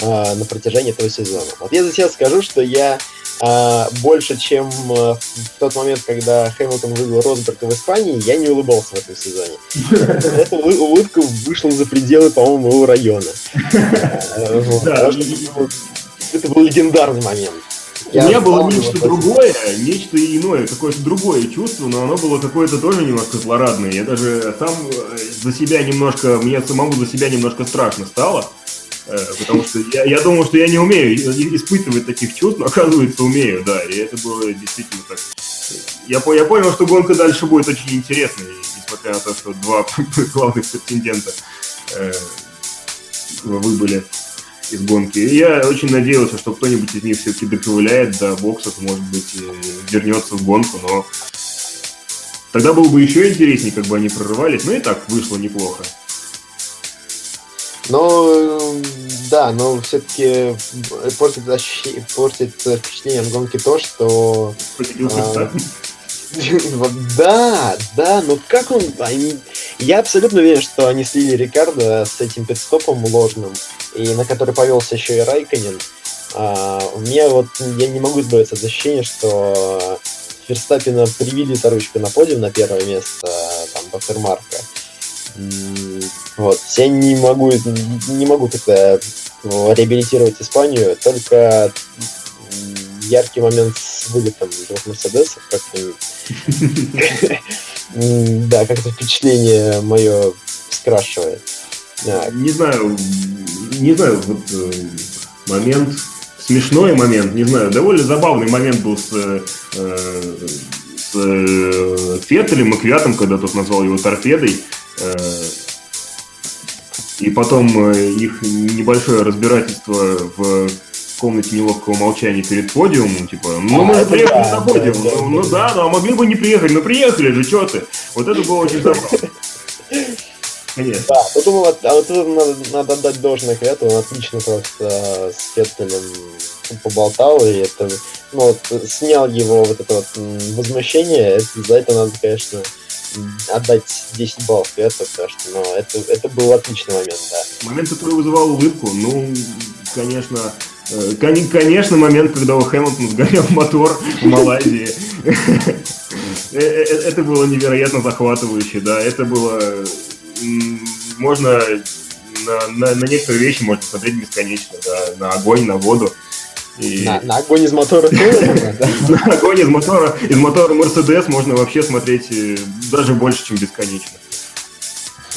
на протяжении этого сезона. Вот я за себя скажу, что я э, больше, чем э, в тот момент, когда Хэмилтон выиграл Росберга в Испании, я не улыбался в этом сезоне. (laughs) Эта улыбка вышла за пределы, по-моему, моего района. (laughs) Это был легендарный момент. У меня было нечто другое, нечто иное, какое-то другое чувство, но оно было какое-то тоже немножко злорадное. Я даже сам э, за себя немножко, мне самому за себя немножко страшно стало. Э, потому что я, я думал, что я не умею испытывать таких чувств, но оказывается умею, да, и это было действительно так. Я, я понял, что гонка дальше будет очень интересной, несмотря на то, что два (laughs) главных претендента э, выбыли из гонки. И я очень надеялся, что кто-нибудь из них все-таки доковыляет до боксов, может быть, вернется в гонку, но тогда было бы еще интереснее, как бы они прорывались, но и так вышло неплохо. Но да, но все-таки портит, портит впечатление от гонки то, что... А, да, (laughs) да, но как он... Они, я абсолютно уверен, что они слили Рикардо с этим пидстопом ложным, и на который повелся еще и Райконин. А, мне вот... Я не могу избавиться от ощущения, что Ферстаппина привили за ручку на подиум на первое место, там, доктор Марка. Вот. Я не могу, не могу как-то реабилитировать Испанию, только яркий момент с вылетом двух Мерседесов как-то... (laughs) Да, как-то впечатление мое скрашивает. Не знаю, не знаю, вот э, момент, смешной момент, не знаю, довольно забавный момент был с, э, с э, Феттелем и Квятом, когда тот назвал его торпедой. И потом их небольшое разбирательство в комнате неловкого молчания перед подиумом, типа, ну а, мы же приехали да, на подиум, да, ну, да, ну да, ну а могли бы не приехать, ну приехали же, что ты? Вот это было очень забавно. Конечно. Да, вот, вот, а вот надо, надо отдать должное Квету, он отлично просто с Феттелем поболтал, и это, ну, вот, снял его вот это вот возмущение, это, за это надо, конечно, отдать 10 баллов Квету, потому что, ну, это, это был отличный момент, да. Момент, который вызывал улыбку, ну, конечно, Э, конечно, момент, когда у Хэмилтона сгорел мотор в Малайзии. Э, э, это было невероятно захватывающе, да. Это было... Можно на, на, на некоторые вещи можно смотреть бесконечно, да, на огонь, на воду. И... На, на огонь из мотора (laughs) На огонь из мотора, из мотора Мерседес можно вообще смотреть даже больше, чем бесконечно.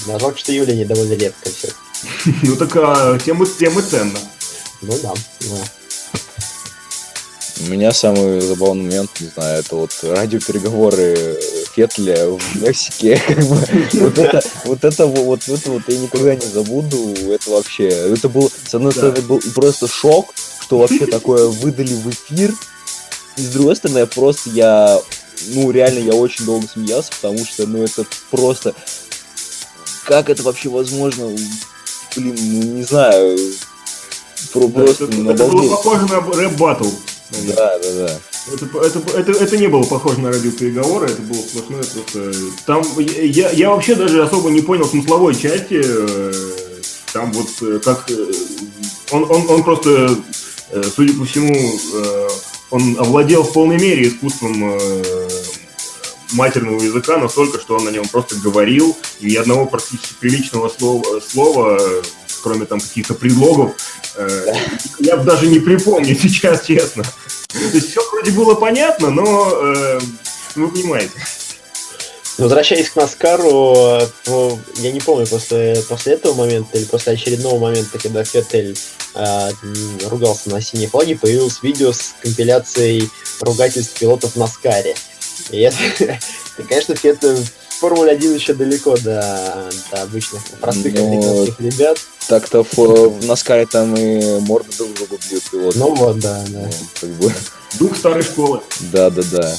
Да, жалко, что Юля не довольно редко все. (laughs) Ну так а, тем, тем и ценно. Ну да, да. У меня самый забавный момент, не знаю, это вот радиопереговоры Фетля в Мексике. (laughs) Вот, это, вот это вот это вот я никогда не забуду. Это вообще. Это был, с одной стороны, был просто шок, что вообще такое выдали в эфир. И с другой стороны, просто я. Ну, реально, я очень долго смеялся, потому что, ну, это просто. Как это вообще возможно? Блин, ну не знаю Просто это, это было похоже на рэп-баттл. Да, да, да. Это, это, это, это не было похоже на радиопереговоры, это было сплошное просто... Там я, я вообще даже особо не понял смысловой части. Э, там вот э, как... Э, он, он, он просто, судя по всему, он овладел в полной мере искусством матерного языка настолько, что он на нем просто говорил, и ни одного практически приличного слова, слова кроме там каких-то предлогов, э, я бы даже не припомню сейчас, честно. То есть все вроде было понятно, но э, вы понимаете. Возвращаясь к Наскару, я не помню, после, после этого момента или после очередного момента, когда Феттель э, ругался на синей флаге, появилось видео с компиляцией ругательств пилотов в Наскаре. И это, (laughs) конечно, Феттель Формуле 1 еще далеко до, до обычных простых Но... американских ребят. Так-то в, в Наскаре там и морды друг другу бьют пилот. Ну вот, да, да. Ну, как бы... Дух старой школы. Да, да, да.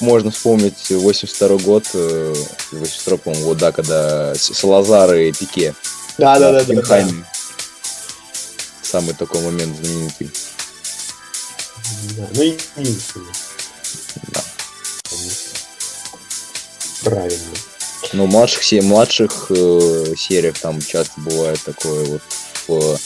Можно вспомнить 82 год, 82 э, по-моему, вот, да, когда Салазар и Пике. Да, да, да, да, да. Самый такой момент знаменитый. Да, ну единственный. Да. Правильно. Ну, младших, младших э, сериях там часто бывает такое вот в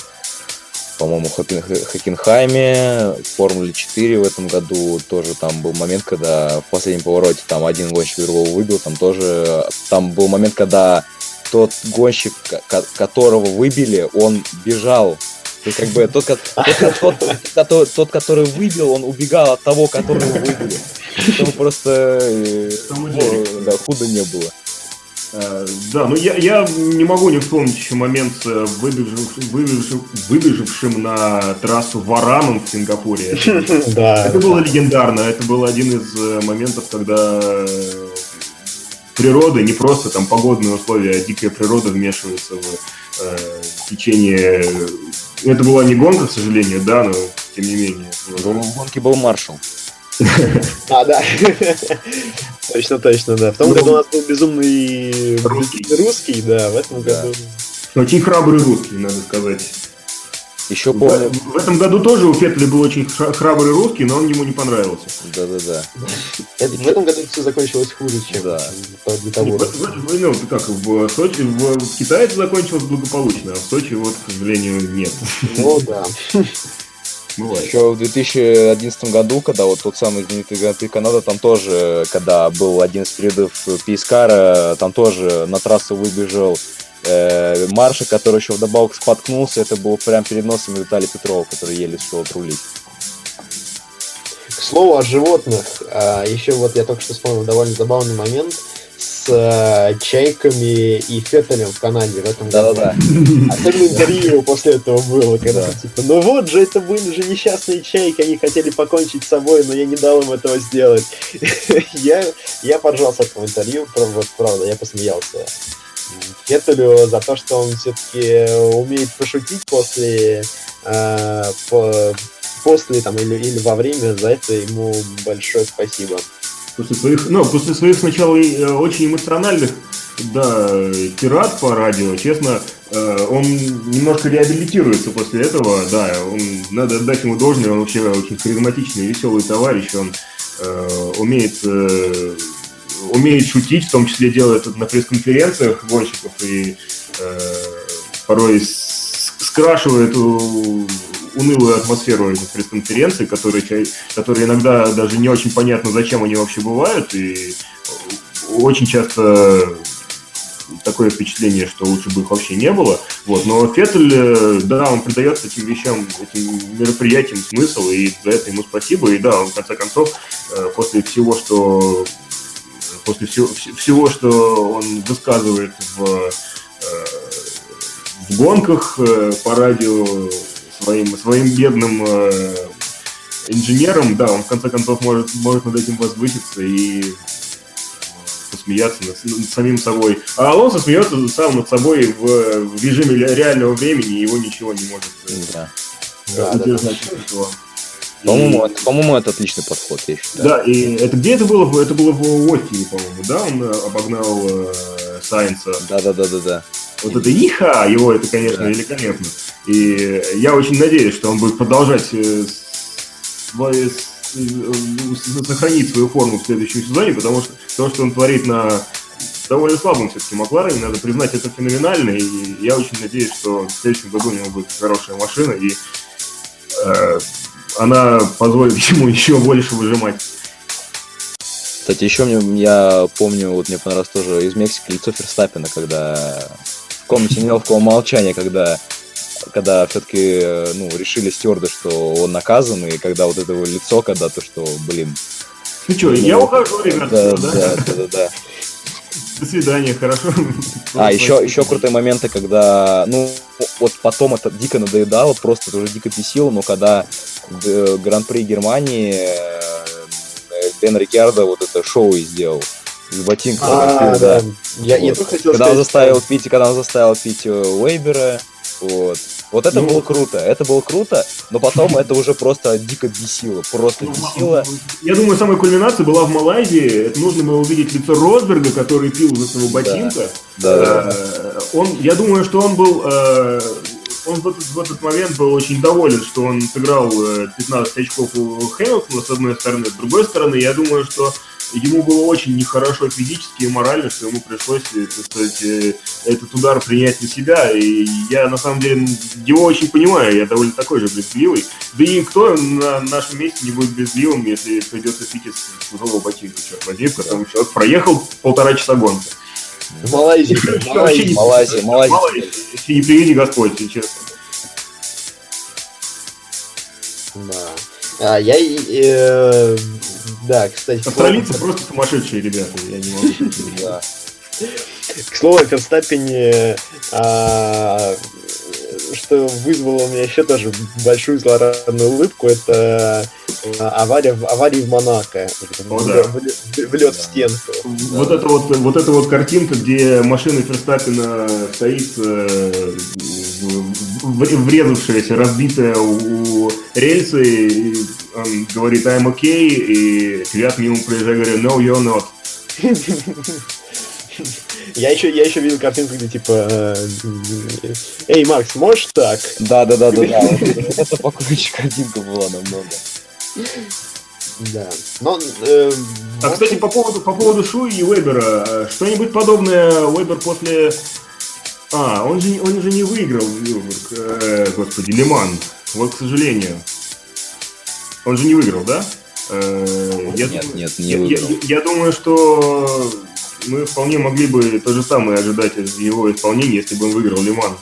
по-моему, Хокенхайме, в Формуле 4 в этом году тоже там был момент, когда в последнем повороте там один гонщик другого выбил, там тоже, там был момент, когда тот гонщик, которого выбили, он бежал. То есть, как бы, тот, тот, тот, тот, тот, который выбил, он убегал от того, которого выбили. Чтобы просто э, да, худо не было. Э, да, ну я, я не могу не вспомнить еще момент с э, выбежавшим, выбежавшим, выбежавшим на трассу вараном в Сингапуре. (laughs) Да. Это было легендарно. Это был один из э, моментов, когда природа, не просто там погодные условия, а дикая природа вмешивается в э, течение. Это была не гонка, к сожалению, да, но тем не менее. В гонке был маршал. (laughs) А, да. (laughs) Точно, точно, да. В том году у нас был безумный русский, да, в этом году. Очень храбрый русский, надо сказать. Еще помню. В, этом году тоже у Феттеля был очень храбрый русский, но он ему не понравился. Да-да-да. (laughs) В этом году все закончилось хуже, чем да. для того. Ну, как, в Сочи, в Китае это закончилось благополучно, а в Сочи вот, к сожалению, нет. Ну да. Бывает. Еще в 2011 году, когда вот тот самый знаменитый Гран-при Канада, там тоже, когда был один из периодов Пискара, там тоже на трассу выбежал э, Марша, который еще вдобавок споткнулся, это был прям перед носом Виталия Петрова, который еле успел отрулить. К слову о животных, а, еще вот я только что вспомнил довольно забавный момент – с э, Чайками и Феттелем в Канаде в этом году. Да-да-да. Особенно интервью после этого было, когда да. типа, ну вот же, это были же несчастные Чайки, они хотели покончить с собой, но я не дал им этого сделать. (laughs) я, я поржал с этого интервью, вот правда, я посмеялся. Феттелю за то, что он все-таки умеет пошутить после, э, по, после там или, или во время, за это ему большое спасибо после своих, ну, после своих сначала э, очень эмоциональных, да, тират по радио, честно, э, он немножко реабилитируется после этого, да, он, надо отдать ему должное, он вообще очень харизматичный, веселый товарищ, он э, умеет, э, умеет шутить, в том числе делает это на пресс-конференциях гонщиков и э, порой скрашивает унылую атмосферу этих пресс-конференций, которые, которые иногда даже не очень понятно, зачем они вообще бывают, и очень часто такое впечатление, что лучше бы их вообще не было. Вот. Но Феттель, э, да, он придает этим вещам, этим мероприятиям смысл, и за это ему спасибо. И да, он, в конце концов, э, после всего, что после всего, всего что он высказывает в, э, в гонках по радио, своим, своим бедным э, инженером, да, он в конце концов может, может над этим возвыситься и э, посмеяться над, над самим собой. А Алонсо смеется сам над собой в, в режиме реального времени, и его ничего не может э, да. Да, да, да. По-моему, и... это, по-моему, это отличный подход, я считаю. Да, и это где это было? Это было в Остине, по-моему, да? Он э, обогнал э, Сайнса. Да, да, да, да, да. Вот это иха его, это, конечно, да. великолепно. И я очень надеюсь, что он будет продолжать э, свои, э, сохранить свою форму в следующем сезоне, потому что то, что он творит на довольно слабом все-таки Макларене, надо признать, это феноменально, и я очень надеюсь, что в следующем году у него будет хорошая машина, и э, она позволит (laughs) ему еще больше выжимать. Кстати, еще мне, я помню, вот мне понравилось тоже из Мексики лицо Ферстаппина, когда в комнате неловкого молчания, когда когда все-таки э, ну, решили стюарды, что он наказан, и когда вот это его лицо, когда то, что, блин... Ну что, я ухожу, ребята, да, да, да, да, да. До свидания, хорошо. А, еще, еще крутые моменты, когда, ну, вот потом это дико надоедало, просто это уже дико бесило, но когда Гран-при Германии Дэн Рикардо вот это шоу и сделал. С ботинка. А, да. Я, вот. я хотел когда сказать, он заставил пить, когда он заставил пить э, Уэйбера, вот. Вот это ну, было круто, это было круто, но потом это уже просто дико бесило, просто ну, бесило. Я думаю, самая кульминация была в Малайзии, это нужно было увидеть лицо Росберга, который пил за своего ботинка. Да, да. Э, он, я думаю, что он был, э, он в этот, в этот момент был очень доволен, что он сыграл 15 очков у Хэмилтона, с одной стороны, с другой стороны, я думаю, что ему было очень нехорошо физически и морально, что ему пришлось, э, так сказать, э, этот удар принять на себя. И я, на самом деле, его очень понимаю, я довольно такой же брезгливый. Да и никто на нашем месте не будет брезгливым, если придется пить из чужого ботинка, черт возьми, потому что человек проехал полтора часа гонки. Малайзия, (laughs) Малайзия. Малайзия. Если не приведи Господь, честно. Да. А, я э, да, кстати. Австралийцы слово... просто сумасшедшие ребята, я не могу. Да. К слову, о Ферстаппене, а, что вызвало у меня еще тоже большую злорадную улыбку, это а, авария, авария в Монако. О, да. Влет в стенку. Вот, да. это вот, вот эта вот картинка, где машина Ферстаппена стоит э, врезавшаяся, разбитая у рельсы, и он говорит I'm okay, и ребят мимо проезжая говорят No, you're not. Я еще, я еще видел картинку, где типа э, Эй, Макс, можешь так? Да, да, да, да, да. Это покруче картинка была намного. Да. Но, э, а, кстати, по поводу, по поводу Шуи и Вебера, э, что-нибудь подобное Вебер после... А, он же, он же не выиграл Вилбург, э, господи, Лиман. Вот, к сожалению. Он же не выиграл, да? Э, я, нет, нет, не выиграл. Я, я, я думаю, что мы вполне могли бы то же самое ожидать от его исполнения, если бы он выиграл Лиман.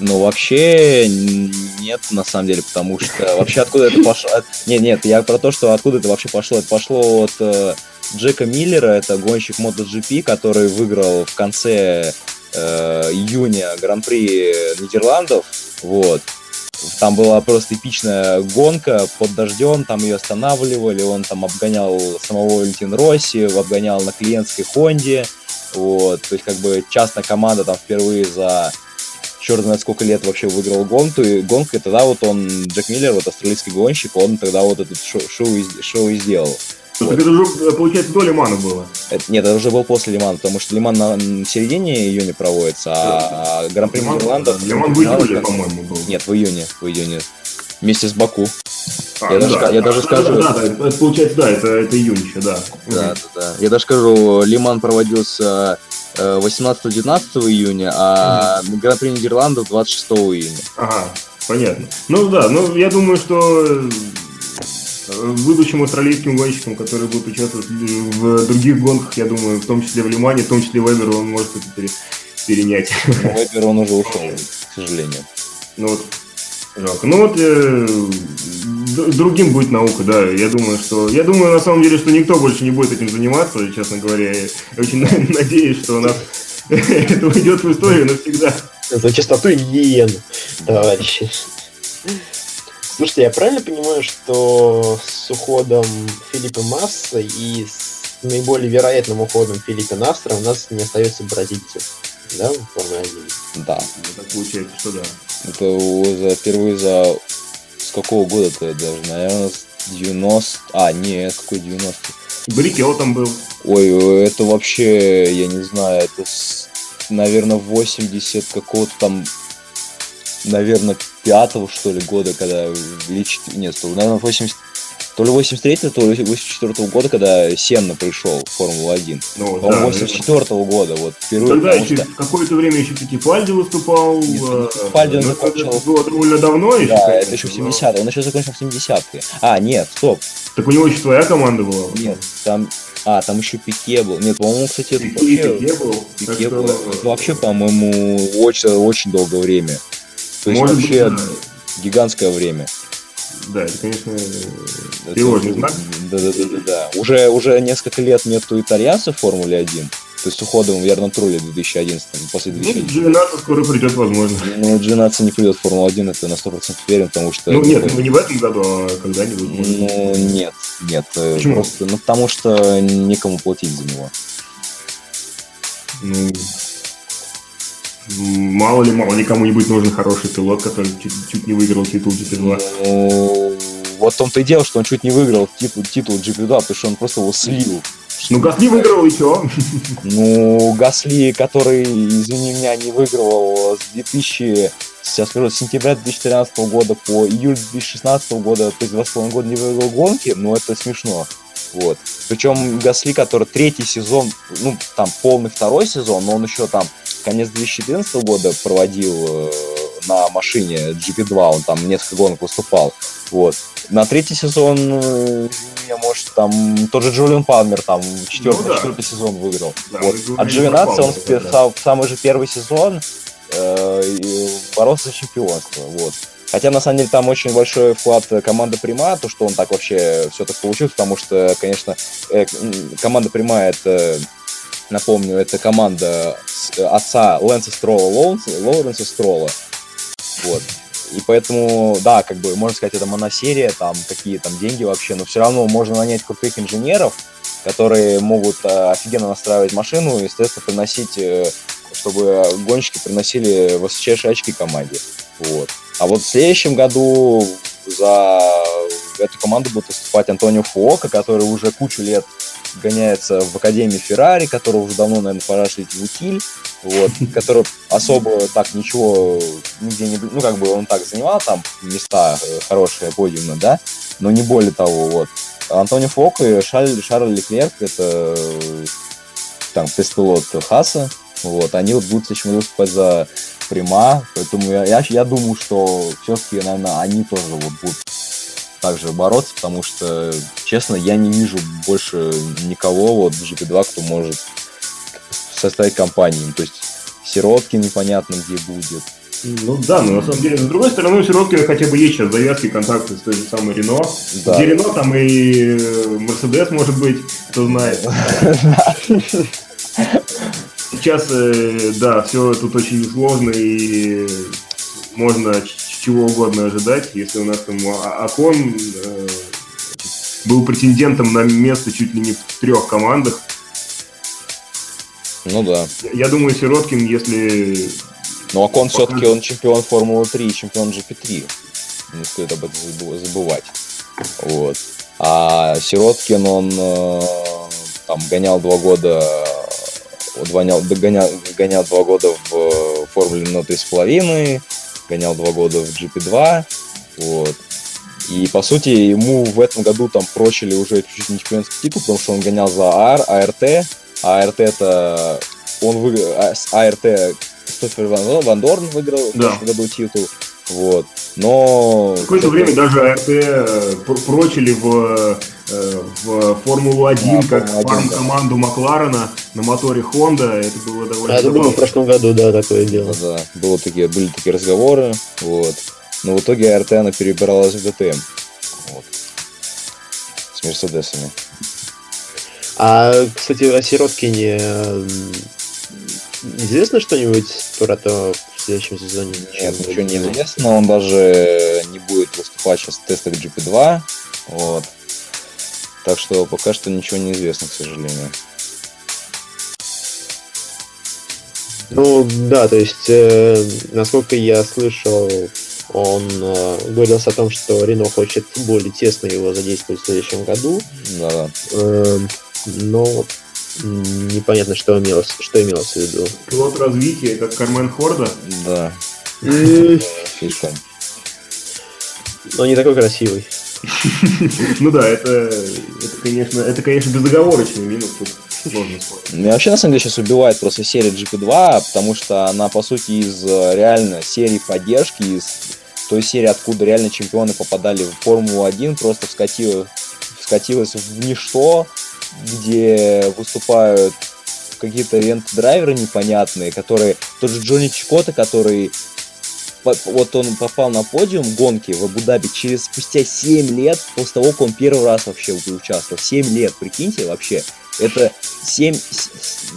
Ну, вообще нет, на самом деле, потому что вообще откуда это пошло... Нет, нет, я про то, что откуда это вообще пошло. Это пошло от э, Джека Миллера, это гонщик MotoGP, который выиграл в конце э, июня Гран-при Нидерландов, вот. Там была просто эпичная гонка под дождем, там ее останавливали, он там обгонял самого Валентин Росси, обгонял на клиентской Хонде, вот, то есть как бы частная команда там впервые за черт знает сколько лет вообще выиграл гонку, и гонку, и тогда вот он, Джек Миллер, вот австралийский гонщик, он тогда вот этот шоу, шоу, и сделал. Вот. это уже, получается, до Лимана было. Это, нет, это уже был после Лимана, потому что Лиман на, на середине июня проводится, а, а Гран-при Нидерландов... Лиман в июле, по-моему, был. Нет, в июне, в июне. Вместе с Баку. А, я, ну даже, да, я даже скажу... Да, да, это, получается, да, это, это июнь еще, да. Да, да, да. Я даже скажу, Лиман проводился 18-19 э, июня, а Гран-при Нидерландов 26 июня. Ага, понятно. Ну да, ну я думаю, что будущим австралийским гонщикам, которые будут участвовать в других гонках, я думаю, в том числе в Лимане, в том числе Вебер, он может это перенять. (laughs) Вебер, он уже ушел, к сожалению. Ну вот, жалко. Ну вот, э, другим будет наука, да. Я думаю, что... Я думаю, на самом деле, что никто больше не будет этим заниматься, честно говоря. Я очень (laughs) надеюсь, что у нас (laughs) это уйдет в историю навсегда. За чистоту гигиены, товарищи. Слушайте, я правильно понимаю, что с уходом Филиппа Масса и с наиболее вероятным уходом Филиппа Настра у нас не остается бразильцев, да, в Формуле 1? Да. Ну, так получается, что да. Это за, впервые за... С какого года-то даже, наверное, с 90... А, нет, какой 90 Брикел там был. Ой, это вообще, я не знаю, это, с, наверное, 80 какого-то там наверное, пятого, что ли, года, когда лечит... Нет, наверное, 80... То ли 83 то ли 84 года, когда Сенна пришел в Формулу-1. Ну, да, 84 -го года, вот, впервые. Тогда еще что... какое-то время еще Фальди выступал. Э, Фальди он закончил... Это было довольно давно еще. Да, это еще в 70-е. Он еще закончил в 70-е. А, нет, стоп. Так у него еще твоя команда была? Нет, там а, там еще Пике был. Нет, по-моему, кстати, это вообще... Пике был. Пике был. Это вообще, по-моему, очень, очень долгое время. То есть Может вообще быть, гигантское время. Да, это, конечно, тревожный знак. Да, да, да, да, да. Уже, уже несколько лет нету итальянцев в Формуле 1. То есть уходом Верно Трули в 2011, после 2011. Ну, G12 скоро придет, возможно. Ну, G12 не придет в Формулу-1, это на 100% уверен, потому что... Ну, нет, ну, не в этом году, а когда-нибудь. Ну, нет, нет. Э, Почему? Просто, ну, потому что некому платить за него. Ну, мало ли, мало ли кому-нибудь нужен хороший пилот, который чуть, чуть не выиграл титул GP2. Ну, вот в том-то и дело, что он чуть не выиграл титул, титул GP2, потому что он просто его слил. Ну, Гасли выиграл и что? Ну, Гасли, который, извини меня, не выигрывал с 2000, сейчас скажу, с сентября 2013 года по июль 2016 года, то есть два с половиной года не выиграл гонки, ну, это смешно. Вот. Причем Гасли, который третий сезон, ну, там, полный второй сезон, но он еще там конец 2014 года проводил э, на машине GP2, он там несколько гонок выступал. Вот. На третий сезон, э, я может, там тот же Джулиан Палмер там четвертый, ну, да. четвертый сезон выиграл. Да, вот. А Джовинаци он в, в самый же первый сезон э, боролся за чемпионство. Вот. Хотя, на самом деле, там очень большой вклад команды Прима, то, что он так вообще все так получилось, потому что, конечно, э, команда Прима это, напомню, это команда отца Лэнса Строла, Лоуренса Строла. Вот. И поэтому, да, как бы, можно сказать, это моносерия, там, какие там деньги вообще, но все равно можно нанять крутых инженеров, которые могут э, офигенно настраивать машину и, естественно, приносить, э, чтобы гонщики приносили высочайшие очки команде. Вот. А вот в следующем году за эту команду будет выступать Антонио Фуока, который уже кучу лет гоняется в Академии Феррари, который уже давно, наверное, пора шлить в утиль, вот, (laughs) который особо так ничего нигде не... Ну, как бы он так занимал там места э, хорошие, подиумно, да, но не более того, вот. Антонио Фок и Шарль, Шарль Леклерк, это там тест-пилот Хаса, вот, они вот будут следующем году выступать за Прима, поэтому я, я, я думаю, что все-таки, наверное, они тоже вот будут также бороться, потому что, честно, я не вижу больше никого вот в GP2, кто может составить компанию. То есть Сироткин непонятно где будет. Ну да, но на самом деле, с другой стороны, у Сироткина хотя бы есть сейчас завязки, контакты с той же самой Рено. Да. Где Рено, там и Мерседес может быть, кто знает. (laughs) Сейчас, э, да, все тут очень сложно и можно чего угодно ожидать, если у нас там Акон э, был претендентом на место чуть ли не в трех командах. Ну да. Я, думаю, Сироткин, если... Ну, Акон пока... все-таки он чемпион Формулы 3 и чемпион GP3. Не стоит об этом забывать. Вот. А Сироткин, он э, там гонял два года гонял, гонял, гонял два года в Формуле на три с половиной, гонял два года в GP2, вот. И, по сути, ему в этом году там прочили уже чуть-чуть не чемпионский титул, потому что он гонял за АР, АРТ, а АРТ это... Он выиграл... А, с АРТ Кристофер Ван, Ван Дорн выиграл да. в прошлом году титул. Вот. Но... Какое-то это... время даже АРТ э, прочили в, в Формулу-1 а, как фарм-команду да. Макларена на моторе Honda. Это было довольно... А, это было в прошлом году, да, такое дело. Да, было такие, были такие разговоры. Вот. Но в итоге АРТ она перебиралась в ДТМ. Вот. С Мерседесами. А, кстати, о Сироткине известно что-нибудь про то, в следующем сезоне? Нет, ничего не известно. Он даже не будет выступать сейчас в тестах GP2. Вот. Так что пока что ничего не известно, к сожалению. Ну да, то есть, э, насколько я слышал, он э, говорил о том, что Рено хочет более тесно его задействовать в следующем году. Да. Э, но непонятно, что имелось, что имелось в виду. Пилот развития, как Кармен Хорда? Да. Фишка. Но не такой красивый. Ну да, это, это, конечно, это, конечно, безоговорочный минус. Меня вообще, на самом деле, сейчас убивает просто серия GP2, потому что она, по сути, из э, реально серии поддержки, из той серии, откуда реально чемпионы попадали в Формулу-1, просто вскатилась, вскатилась в ничто, где выступают какие-то рент-драйверы непонятные, которые... Тот же Джонни Чикота, который вот он попал на подиум гонки в Абу-Даби через спустя 7 лет после того, как он первый раз вообще участвовал. 7 лет, прикиньте, вообще. Это 7...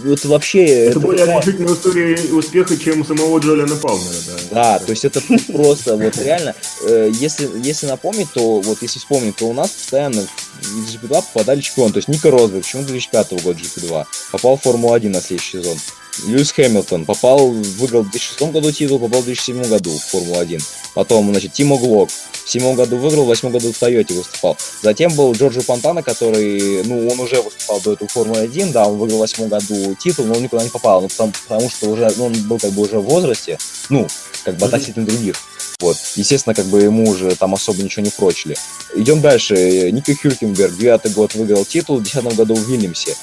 Вот вообще... Это, это более решительная история успеха, чем самого Джолиана Палмера, да. Да, то есть это просто, вот реально, э, если, если напомнить, то вот если вспомнить, то у нас постоянно из GP2 попадали чемпионы. То есть Ника Розберг, почему 2005 года GP2, попал в Формулу-1 на следующий сезон. Льюис Хэмилтон попал, выиграл в 2006 году титул, попал в 2007 году в Формулу-1. Потом, значит, Тимо Глок в седьмом году выиграл, в восьмом году в Тойоте выступал. Затем был Джорджо Пантана, который, ну, он уже выступал до этого в Формуле-1, да, он выиграл в восьмом году титул, но он никуда не попал, ну, потому, потому что уже, ну, он был как бы уже в возрасте, ну, как бы относительно других. Вот. Естественно, как бы ему уже там особо ничего не прочили. Идем дальше. Ника Хюлькенберг, девятый год выиграл титул, в десятом году в Вильямсе.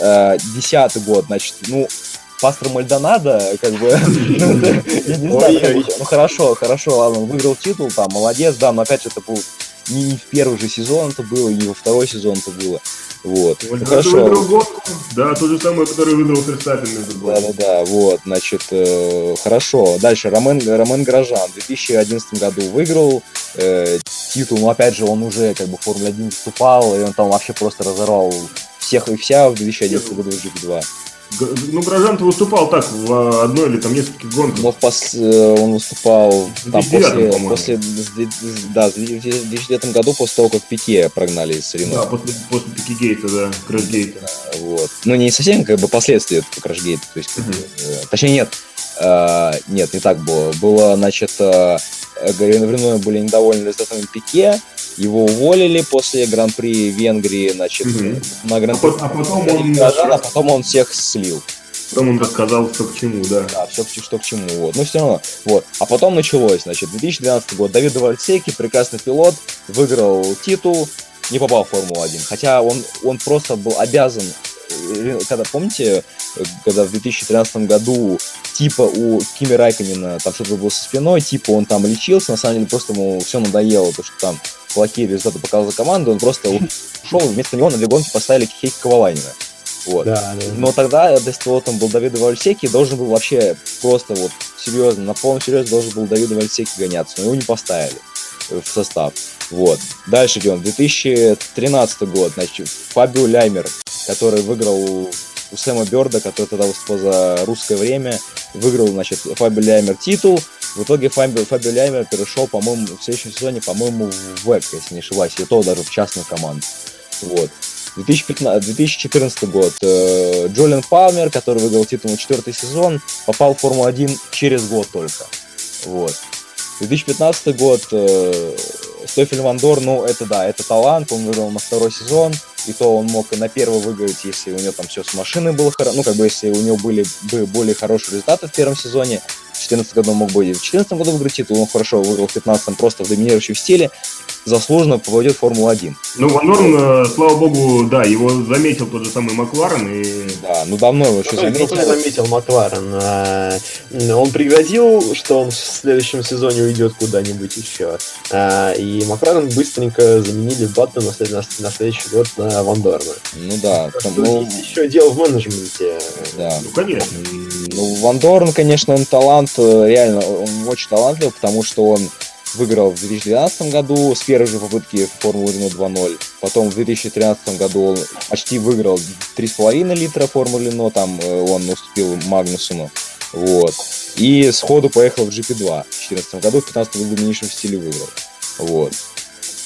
Э, десятый год, значит, ну, пастор Мальдонадо, как бы, ну, (laughs) я не знаю, ну хорошо, хорошо, ладно, выиграл титул, там, молодец, да, но опять же это был не, в первый же сезон это было, не во второй сезон это было. Вот. Ну, хорошо. да, тот же самый, который выиграл Ферстаппин Да, да, да, вот, значит, э, хорошо. Дальше, Ромен, Ромен Грожан в 2011 году выиграл э, титул, но опять же, он уже как бы в Формуле 1 выступал, и он там вообще просто разорвал всех и вся в 2011 году в GP2. Ну, Грожан-то выступал так в одной или там нескольких гонках. Но пос... Э, он выступал там после, после, да, в 2009 году после того, как Пике прогнали из Рено. Да, после, после Пикигейта, да, Крэшгейта. Вот. Ну, не совсем как бы последствия этого Крэшгейта, то есть, uh-huh. точнее, нет, э, нет, не так было. Было, значит, Рено были недовольны результатами Пике, его уволили после Гран-при Венгрии, значит, угу. на Гран-при. А, а потом он... Горожан, а потом он всех слил. Потом он рассказал, что к чему, да. Да, все, что к чему, вот. Но все равно, вот. А потом началось, значит, 2012 год. Давид Вальсеки, прекрасный пилот, выиграл титул, не попал в Формулу-1. Хотя он, он просто был обязан э, когда, помните, когда в 2013 году типа у Кими Райконина там что-то было со спиной, типа он там лечился, на самом деле просто ему все надоело, то что там плохие результаты показала команда, он просто ушел, вместо него на две гонки поставили Хейк Коваланина. Вот. Да, да. Но тогда, если там был Давид Вальсеки, должен был вообще просто вот серьезно, на полном серьезе должен был Давид Вальсеки гоняться, но его не поставили в состав. Вот. Дальше идем. 2013 год, значит, Фабио Ляймер, который выиграл у Сэма Берда, который тогда выступал за русское время, выиграл, значит, Фабио Ляймер титул. В итоге Фабио, Фабио Ляймер перешел, по-моему, в следующем сезоне, по-моему, в ВЭК, если не ошибаюсь, и то даже в частную команду. Вот. 2015, 2014 год. Э, Джолин Палмер, который выиграл титул на четвертый сезон, попал в Формулу-1 через год только. Вот. 2015 год. Э, Стофель Вандор, ну, это да, это талант, он выиграл на второй сезон и то он мог и на первый выиграть, если у него там все с машиной было хорошо, ну, как бы, если у него были бы более хорошие результаты в первом сезоне, в 2014 году мог бы и в 2014 году выиграть титул, он хорошо выиграл в 2015 просто в доминирующем стиле, заслуженно попадет в Формулу-1. Ну, Ван Дорн, э, слава богу, да, его заметил тот же самый Макларен. И... Да, ну давно его еще заметил. Кто заметил Макларен? А, он пригрозил, что он в следующем сезоне уйдет куда-нибудь еще. А, и Макларен быстренько заменили Баттона на, на следующий год на Ван Дорна. Ну да. Там, ну... еще дело в менеджменте. Да. Ну, конечно. Ну, Ван Дорн, конечно, он талант, э, реально, он очень талантлив, потому что он выиграл в 2012 году с первой же попытки в Формулу Рено 2.0. Потом в 2013 году он почти выиграл 3,5 литра Формулы Рено, там э, он уступил Магнусону. Вот. И сходу поехал в GP2 в 2014 году, в 2015 году в доминичном стиле выиграл. Вот.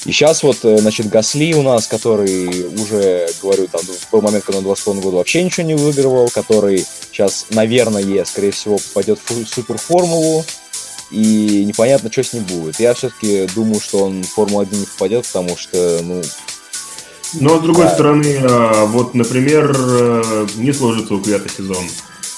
И сейчас вот, э, значит, Гасли у нас, который уже, говорю, там, в тот момент, когда он 22 году вообще ничего не выигрывал, который сейчас, наверное, скорее всего, попадет в суперформулу, и непонятно, что с ним будет. Я все-таки думаю, что он в Формулу-1 не попадет, потому что, ну... Но, с другой а... стороны, а, вот, например, э, не сложится у Квята сезон.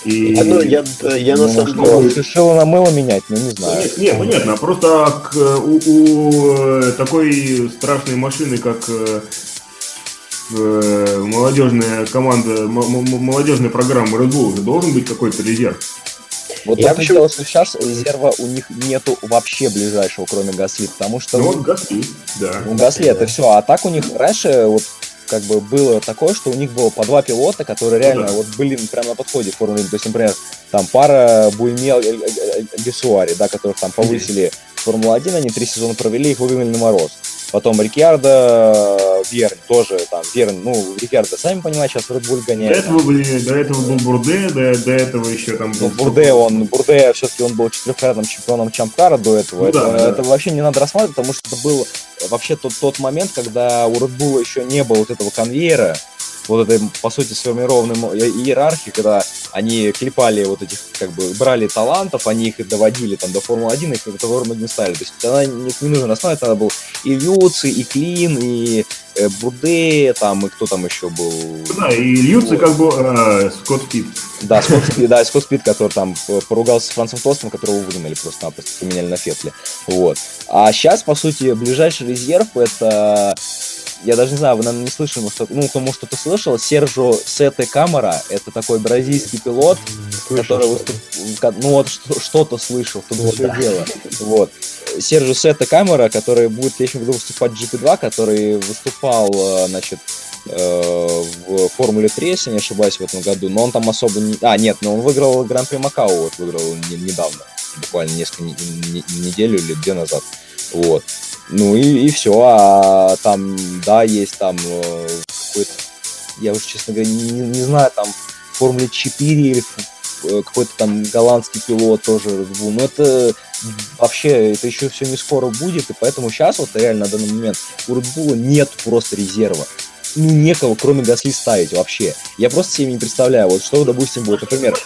И... А, ну, я, я на ну, самом деле... Решил на мыло менять, ну не знаю. Нет, нет понятно. Просто к, у, у э, такой страшной машины, как э, молодежная команда, молодежная программа Red Bull, должен быть какой-то резерв. Вот я почему... дело, что сейчас резерва у них нету вообще ближайшего, кроме Гасли, потому что... Ну, вот Гасли, да. Ну, Гасли это все, а так у них раньше, вот как бы было такое, что у них было по два пилота, которые реально ну, да. вот были прямо на подходе в Формуле 1. То есть, например, там пара Буймел Гесуари, да, которых там повысили в Формулу-1, они три сезона провели, их выгнали на мороз. Потом Рикьярдо, Верн тоже там, Верн, ну, Рикьярдо, сами понимаете, сейчас Red Bull гоняет. До этого, были, до этого был Бурде, до, до этого еще там был... Ну, Бурде, он, Бурде, все-таки он был четырехкратным чемпионом Чампкара до этого. Ну, это, да, это да. вообще не надо рассматривать, потому что это был вообще тот, тот момент, когда у Red Bull еще не было вот этого конвейера, вот этой, по сути, сформированной иерархии, когда они клепали вот этих, как бы, брали талантов, они их доводили там до Формулы-1, их до Формулы-1 ставили. То есть тогда не, не нужно рассматривать, тогда был и Люци, и Клин, и э, Буде, там, и кто там еще был. Да, и Люци вот. как бы э, Скотт Спид. Да, Скотт Спид, да, Скотт Спид, который там поругался с Францем Тостом, которого выгнали просто-напросто, поменяли на Фетле. Вот. А сейчас, по сути, ближайший резерв это я даже не знаю, вы, наверное, не слышали, что, ну, кому что-то слышал, Сержо Сете Камера, это такой бразильский пилот, слышал, который выступ... ну вот что-то слышал, тут вот, да. дело. Вот. Сержо Сете Камера, который будет в следующем году выступать в GP2, который выступал, э, значит, э, в Формуле 3, если не ошибаюсь, в этом году, но он там особо не... А, нет, но он выиграл Гран-при Макао, вот выиграл недавно, буквально несколько неделю или две назад. Вот. Ну и, и все, а там, да, есть там э, какой-то, я уже, честно говоря, не, не знаю, там Формуле 4 или э, какой-то там голландский пилот тоже Bull, но это вообще, это еще все не скоро будет, и поэтому сейчас вот реально на данный момент у Red нет просто резерва ну, некого, кроме Гасли, ставить вообще. Я просто себе не представляю, вот что, допустим, будет, например...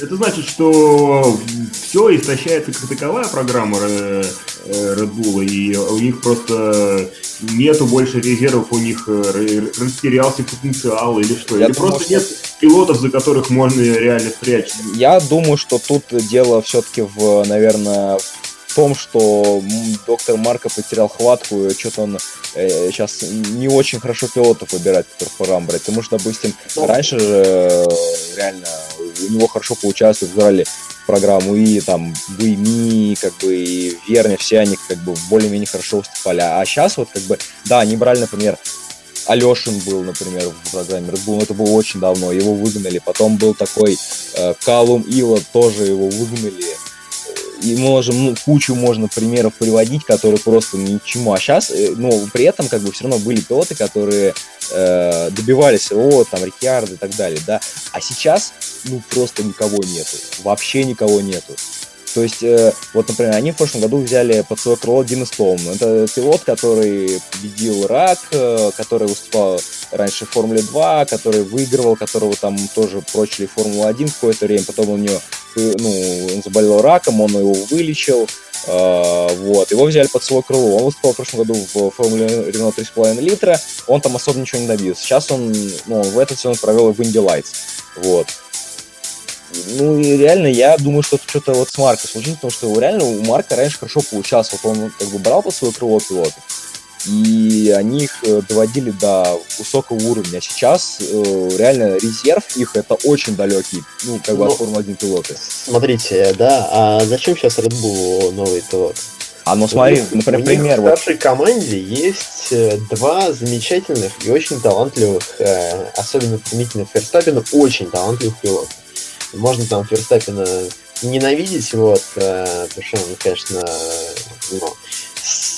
Это значит, что все истощается как таковая программа э, Red Bull, и у них просто нету больше резервов, у них э, растерялся потенциал или что? Я или думаю, просто что... нет пилотов, за которых можно реально спрячь? Я думаю, что тут дело все-таки в, наверное, в том, что доктор Марко потерял хватку, и что-то он э, сейчас не очень хорошо пилотов выбирает, которых пора брать. Потому что, допустим, ну, раньше же э, реально у него хорошо получалось, выбирали программу и там Буйми, как бы, и Верни, все они как бы более-менее хорошо выступали. А сейчас вот как бы, да, они брали, например, Алешин был, например, в программе Red Bull, это было очень давно, его выгнали. Потом был такой э, Калум Ила, тоже его выгнали и можем, ну, кучу можно примеров приводить, которые просто ничему. А сейчас, э, ну, при этом, как бы, все равно были пилоты, которые э, добивались, о, там, Рикьярда и так далее, да. А сейчас, ну, просто никого нету. Вообще никого нету. То есть, э, вот, например, они в прошлом году взяли под свое крыло Дина Стоун. Это пилот, который победил рак, э, который выступал раньше в Формуле 2, который выигрывал, которого там тоже прочили Формулу-1 какое-то время. Потом у него, ну, он заболел раком, он его вылечил. Uh, вот, его взяли под свое крыло. Он выступал в прошлом году в Формуле Рено 3,5 литра, он там особо ничего не добился. Сейчас он, ну, в этот сезон провел в Инди Лайтс. Вот. Ну и реально я думаю, что это что-то вот с Марка случилось, потому что реально у Марка раньше хорошо получалось. Вот он как бы брал по свое крыло пилота, и они их э, доводили до высокого уровня. А сейчас э, реально резерв их это очень далекий, ну, как бы ну, от Формулы-1 пилоты. Смотрите, да, а зачем сейчас Red Bull новый пилот? А ну смотри, у например, у пример. В старшей вот. команде есть э, два замечательных и очень талантливых, особенно применительно Ферстаппина, очень талантливых пилота. Можно там Ферстаппина ненавидеть, вот, э, потому что он, конечно, ну,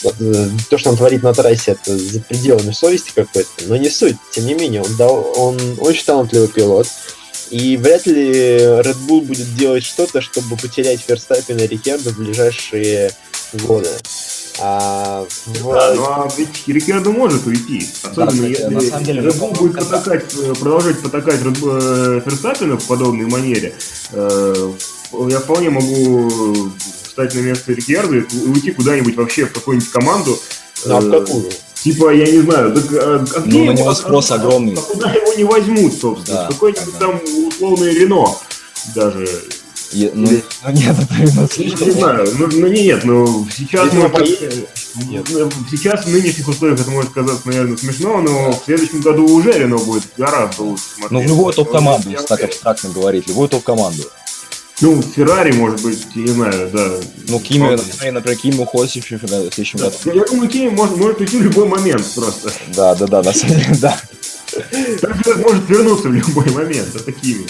э, то, что он творит на трассе, это за пределами совести какой-то, но не суть. Тем не менее, он, дал, он очень талантливый пилот, и вряд ли Red Bull будет делать что-то, чтобы потерять Ферстаппина и Рикерда в ближайшие годы. А, в... Да, ну а ведь Рикердо может уйти. Особенно да, если на самом деле, будет потакать, э, продолжать потакать э, Ферстаппина в подобной манере. Э, я вполне могу встать на место Рикердо и уйти куда-нибудь вообще в какую-нибудь команду. Ну, а в какую? Типа, я не знаю, так, а, а ну, на него спрос а, огромный. А куда его не возьмут, собственно? Да, Какой-нибудь да, там условный Рено даже. Я, ну, Или... ну нет, это именно слишком. Не знаю, ну, ну нет, ну сейчас мы нет. сейчас в нынешних условиях это может казаться, наверное, смешно, но в следующем году уже Рено будет гораздо лучше смотреть. Ну, в любую топ-команду, если так абстрактно говорить, любую топ-команду. Ну, Феррари, может быть, я не знаю, да. Ну, Кими, например, например, Кими уходит в следующем году. Я думаю, Кими может, может уйти в любой момент просто. Да, да, да, на самом деле, да. Так может вернуться в любой момент, это Киви.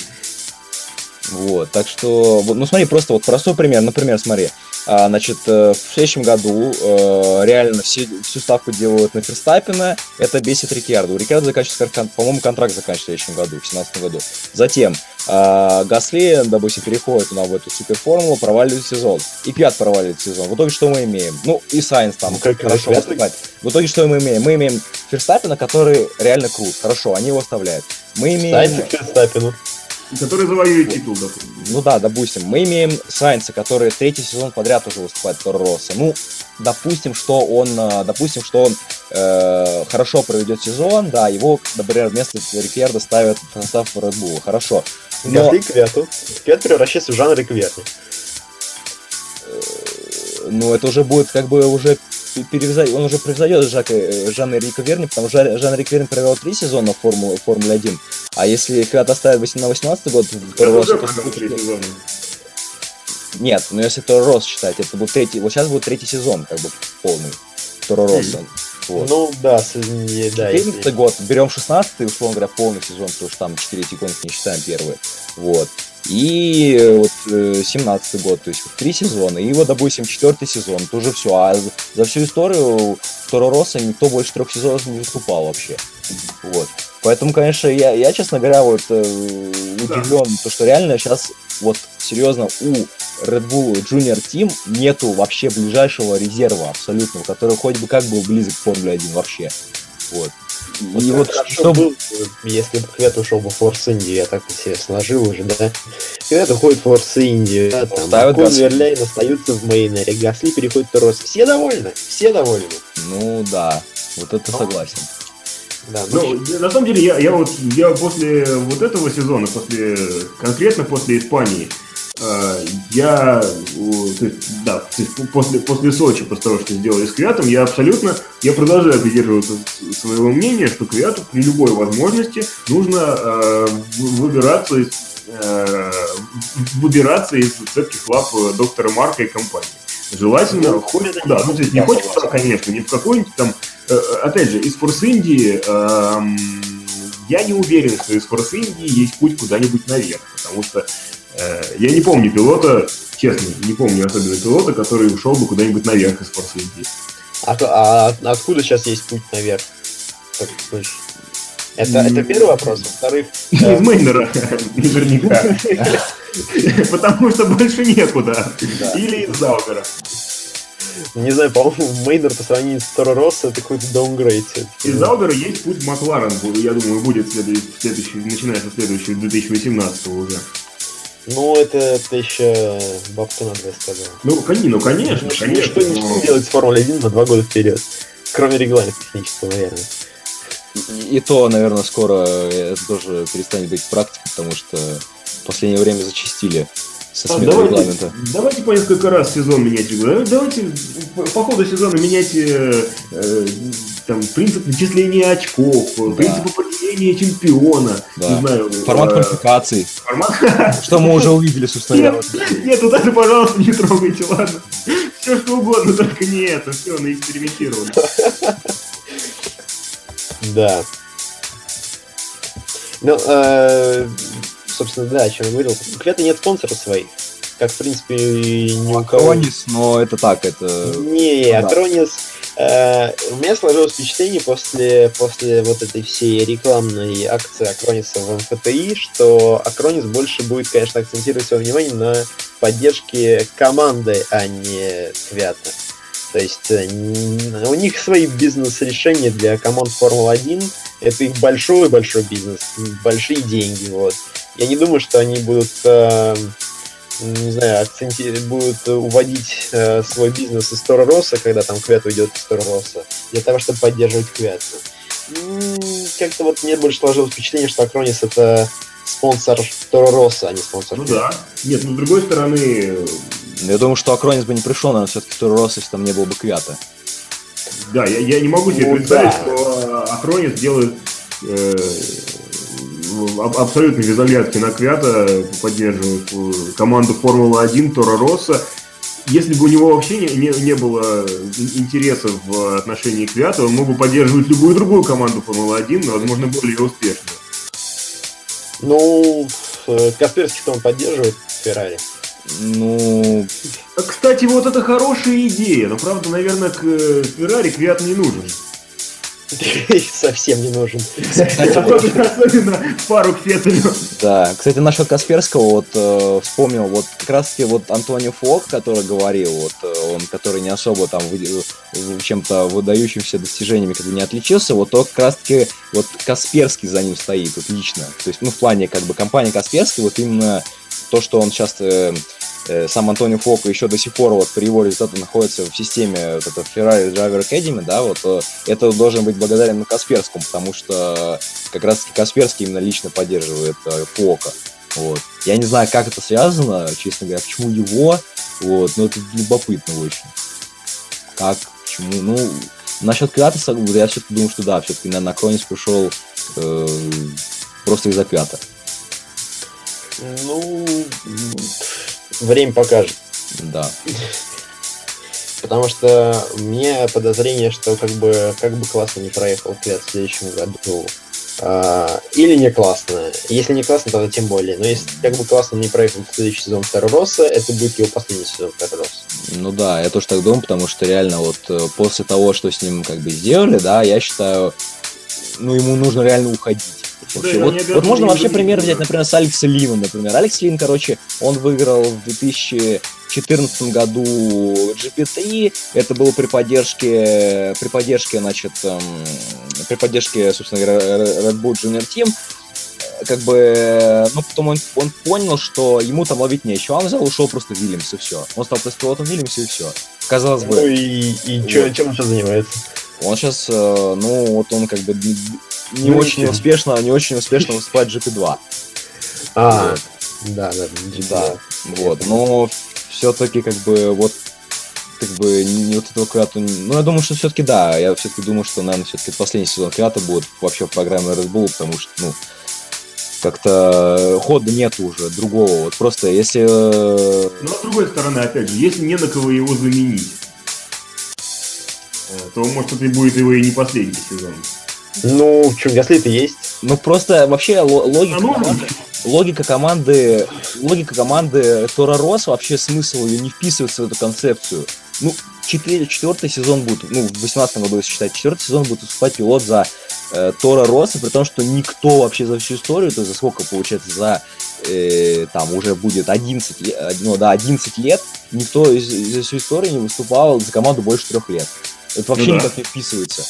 Вот, так что, ну смотри, просто вот простой пример, например, смотри, а, значит, э, в следующем году э, реально все, всю ставку делают на Ферстаппина, это бесит Рикьярду. У Рикьярда заканчивается, по-моему, контракт заканчивается в следующем году, в 2017 году. Затем э, Гасли, допустим, переходит на в эту суперформулу, проваливает сезон. И Пят проваливает сезон. В итоге что мы имеем? Ну, и Сайнс там. Ну, как хорошо выступать. В итоге что мы имеем? Мы имеем Ферстаппина, который реально крут. Хорошо, они его оставляют. Мы имеем... Сайнс к Ферстаппину. Который завоюет титул, допустим. Ну да, допустим. Мы имеем Сайнца, который третий сезон подряд уже выступает в Торо Ну, допустим, что он, э, допустим, что он э, хорошо проведет сезон, да, его, например, вместо Рикьерда ставят в состав Red Bull. Хорошо. Но... Гасли Квету. Квет превращается в жанр Рикверни. Э, ну, это уже будет как бы уже перевзойдет, он уже превзойдет Жака, э, Жанна Рика Верни, потому что Жан Рик Верни провел три сезона в Формуле, Формуле 1, а если когда оставит на 18 год, то Рос... Это Нет, но если Торо Рос считать, это был третий, вот сейчас будет третий сезон, как бы полный, Торо Росса. Вот. Ну да, не, да. 14 если... год, берем 16 условно говоря, полный сезон, потому что там 4 секунды не считаем первые. Вот. И вот 17 э, год, то есть три сезона. И вот, допустим, четвертый сезон, тоже все. А за всю историю Торо Росса никто больше трех сезонов не выступал вообще. Вот. Поэтому, конечно, я, я честно говоря, вот э, удивлен, да. то, что реально сейчас, вот серьезно, у Red Bull Junior Team нету вообще ближайшего резерва абсолютного, который хоть бы как был близок к Формуле 1 вообще. Вот. Вот и вот что был, если бы Квет ушел бы в Форс Индию, я так себе сложил уже, да. Квет уходит в Форс Индию, да, там, Ставят Акон Верлейн остаются в Мейнере, Гасли переходит в Торос. Все довольны, все довольны. Ну да, вот это Но... согласен. Да, ну, ну, на самом деле, я, я вот я после вот этого сезона, после конкретно после Испании, я, то есть, да, то есть после, после Сочи, после того, что сделали с Квятом, я абсолютно, я продолжаю придерживаться своего мнения, что Квяту при любой возможности нужно э, выбираться из, э, выбираться из цепких лап доктора Марка и компании. Желательно, ну, хоть да, ну, то есть не хоть куда, конечно, не в какой-нибудь там, э, опять же, из Форс Индии, э, я не уверен, что из Форс Индии есть путь куда-нибудь наверх, потому что э, я не помню пилота, честно, не помню особенно пилота, который ушел бы куда-нибудь наверх из Форс Индии. А, а, а откуда сейчас есть путь наверх? Так, это, это первый вопрос. Во-вторых... (laughs) Из Мейнера, наверняка. (laughs) Потому что больше некуда. Или из Заубера. Не знаю, по-моему, Мейнер по сравнению с Торо Росса это какой-то даунгрейд. Из Заубера есть путь Макларен, я думаю, будет следующий, начиная со следующего 2018 уже. Ну, это, это еще бабка надо сказать. Ну, ну, конечно, ну, конечно. Ничто но... делать с Формулой 1 на два года вперед. Кроме регламента технического, наверное. И, и то, наверное, скоро это тоже перестанет быть практикой, потому что в последнее время зачистили со сменой давайте, регламента. Давайте по несколько раз сезон менять регламент. Давайте по ходу сезона менять э, э, там, принцип начисления очков, да. принцип определения чемпиона, да. не знаю. Формат э, квалификации. Формат... (laughs) Что мы уже увидели, собственно. Нет, нет, вот это, пожалуйста, не трогайте, ладно. Все что угодно, только не это. Все, наэкспериментировали. Да. Ну, э, собственно, да, о чем я говорил. У Квета нет спонсоров своих. Как, в принципе, ни у кого. Акронис, но это так, это... Не, да. Акронис... Э, у меня сложилось впечатление после, после вот этой всей рекламной акции Акрониса в МФТИ, что Акронис больше будет, конечно, акцентировать свое внимание на поддержке команды, а не Квята. То есть э, у них свои бизнес-решения для команд Формулы-1. Это их большой-большой бизнес, большие деньги. Вот. Я не думаю, что они будут, э, не знаю, акценти... будут уводить э, свой бизнес из Тора Росса, когда там Квет уйдет из Тора Росса, для того, чтобы поддерживать Квет. Как-то вот мне больше сложилось впечатление, что Акронис это спонсор Тора Росса, а не спонсор Ну Квет. да. Нет, ну с другой стороны, я думаю, что Акронис бы не пришел, наверное, все-таки раз, если там не было бы Квята. Да, я, я не могу себе ну, представить, да. что Акронис делает э, абсолютно без оглядки на Квята, поддерживает команду Формулы-1 Тора Росса. если бы у него вообще не, не, не было интереса в отношении Квята, он мог бы поддерживать любую другую команду Формулы-1, но, возможно, более успешно. Ну, э, Касперский-то он поддерживает Феррари. Ну... Кстати, вот это хорошая идея, но, правда, наверное, к э, Феррари Квят не нужен. (laughs) Совсем не нужен. Особенно пару к Феттелю. Да, кстати, насчет Касперского, вот э, вспомнил, вот как раз таки вот Антонио Фок, который говорил, вот э, он, который не особо там э, чем-то выдающимся достижениями как бы не отличился, вот то как раз таки вот Касперский за ним стоит, вот лично. То есть, ну, в плане как бы компании Касперский, вот именно то, что он сейчас Э, сам Антонио Фоко еще до сих пор вот при его результатах находится в системе вот это Ferrari Driver Academy, да, вот э, это должен быть благодарен Касперскому, потому что как раз таки Касперский именно лично поддерживает э, Фока. Вот. Я не знаю, как это связано, честно говоря, почему его, вот, но это любопытно очень. Как, почему, ну, насчет Кратоса, я все-таки думаю, что да, все-таки на, Кронис пришел э, просто из-за Квята. Ну, Время покажет. Да. Потому что у меня подозрение, что как бы как бы классно не проехал Квет в следующем году. А, или не классно. Если не классно, тогда тем более. Но если как бы классно не проехал в следующий сезон Второго Росса, это будет его последний сезон Второго Росса. Ну да, я тоже так думаю, потому что реально вот э, после того, что с ним как бы сделали, да, я считаю, ну ему нужно реально уходить. Вообще, да, вот, вот можно вообще пример взять, например, с Алекса Лина, например. Алекс Лин, короче, он выиграл в 2014 году GP3. Это было при поддержке, при поддержке, значит, эм, при поддержке, собственно говоря, Red Bull Junior Team как бы, ну, потом он, он понял, что ему там ловить нечего. Он взял, ушел просто в Вильямс, и все. Он стал просто пилотом Вильямс, и все. Казалось бы. Ну и, и вот. чем он сейчас занимается? Он сейчас, э, ну, вот он как бы не ну, очень успешно, не очень успешно выступает в GP2. А, да, да, да. Вот, но все-таки как бы вот как бы не вот этого Квята... Ну, я думаю, что все-таки да. Я все-таки думаю, что, наверное, все-таки последний сезон Квята будет вообще в программе Red Bull, потому что, ну, как-то хода нет уже другого. Вот просто если... Э, ну, а с другой стороны, опять же, если не на кого его заменить, э, то, может, это и будет его и не последний сезон. Ну, в чем Гасли-то есть. Ну, просто вообще логика, а команды, логика команды, логика команды Тора Рос, вообще смысл ее не вписывается в эту концепцию. Ну, четыре, четвертый сезон будет, ну, в 18 году, если считать, четвертый сезон будет выступать пилот за э, Тора Росса, при том, что никто вообще за всю историю, то есть за сколько, получается, за, э, там, уже будет 11, лет, ну, да, 11 лет, никто из, из всей истории не выступал за команду больше трех лет. Это вообще ну, да. никак не вписывается.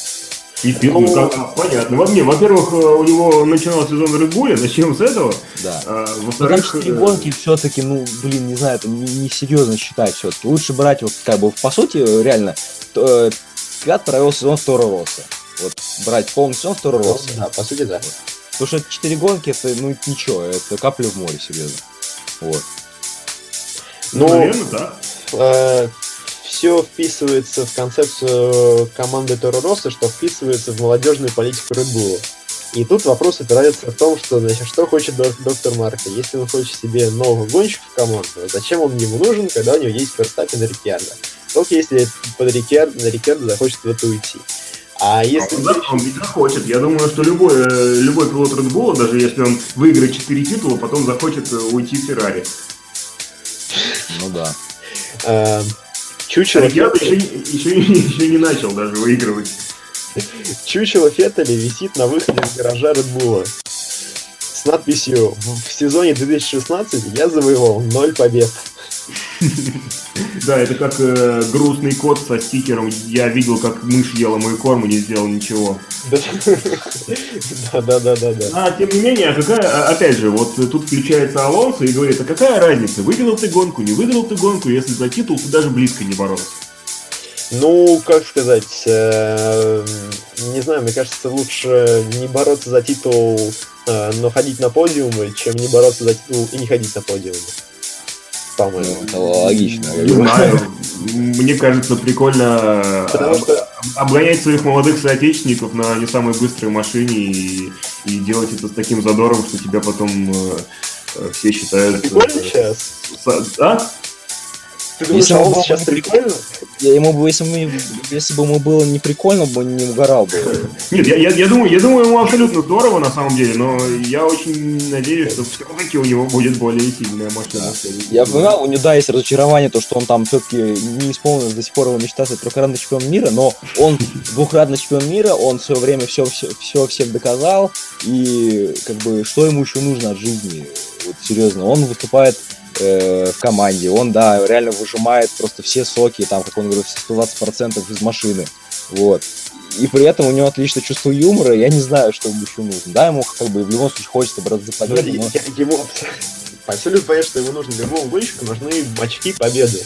И ну, ну, как, понятно. Во мне, во-первых, э, у него начинал сезон Bull, начнем с этого. Да. А, во-вторых, ну, гонки все-таки, ну, блин, не знаю, это несерьезно не считать все-таки. Лучше брать, вот, как бы, по сути, реально, то, э, Пят провел сезон второго роста. Вот, брать полный сезон второго роста. Да, по сути, да. Потому что 4 гонки, это, ну, ничего, это капля в море, серьезно. Вот. Ну, ну наверное, да. Э, все вписывается в концепцию команды Торо Росса, что вписывается в молодежную политику Red Bull. И тут вопрос опирается в том, что, значит, что хочет доктор Марко. Если он хочет себе нового гонщика в команду, зачем он ему нужен, когда у него есть Ферстаппин и Рикьярдо? Только если под Рикьярдо, на Рикьярдо захочет в это уйти. А если... Он, да, он ведь захочет. Я думаю, что любой, э, любой пилот Red Bull, даже если он выиграет 4 титула, потом захочет э, уйти в Феррари. Ну да. Чучело Феттеля... еще, еще, еще не начал даже выигрывать. Чучело Феттеля висит на выходе из гаража Редбула с надписью «В сезоне 2016 я завоевал 0 побед». (laughs) Да, это как э, грустный кот со стикером. Я видел, как мышь ела мой корм и не сделал ничего. (laughs) Да, да, да, да, да. А тем не менее, а какая, а, опять же, вот тут включается Алонсо и говорит, а какая разница, выиграл ты гонку, не выиграл ты гонку, если за титул ты даже близко не боролся. Ну, как сказать, э, не знаю, мне кажется, лучше не бороться за титул, э, но ходить на подиумы, чем не бороться за титул и не ходить на подиумы по-моему. Это логично. Не знаю. Мне кажется, прикольно что... обгонять своих молодых соотечественников на не самой быстрой машине и, и делать это с таким задором, что тебя потом э, все считают... Прикольно сейчас? А? Ты думаешь, если Алонсо сейчас прикольно? Я ему бы, если, бы, если бы ему было не прикольно, бы не угорал бы. Нет, я, я, я, думаю, я думаю, ему абсолютно здорово на самом деле, но я очень надеюсь, что все-таки у него будет более сильная машина. Да. Я понимал, у него, да, есть разочарование, то, что он там все-таки не исполнил до сих пор его мечта стать трехкратным чемпионом мира, но он двухкратный чемпион мира, он в свое время все, все, все всем доказал, и как бы что ему еще нужно от жизни? Вот серьезно, он выступает э, в команде. Он, да, реально выжимает просто все соки, там, как он говорит, все 120% из машины. Вот. И при этом у него отличное чувство юмора, я не знаю, что ему еще нужно. Да, ему как бы в любом случае хочется браться за победу, но... Ему абсолютно понятно, что ему нужно любому гонщику нужны очки победы.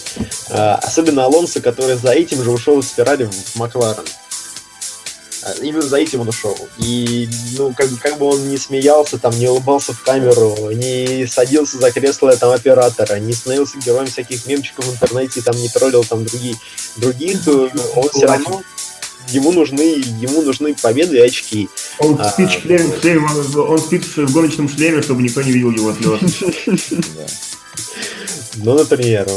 А, особенно Алонсо, который за этим же ушел из Феррари в Макларен. А, именно за этим он ушел. И, ну, как, как бы он не смеялся, там, не улыбался в камеру, не садился за кресло там оператора, не становился героем всяких мемчиков в интернете, там, не троллил там другие, других, он все равно ему нужны, ему нужны победы и очки. Он а, спит, в шлеме, шлеме, он спит в гоночном шлеме, чтобы никто не видел его слез. (laughs) Ну, например,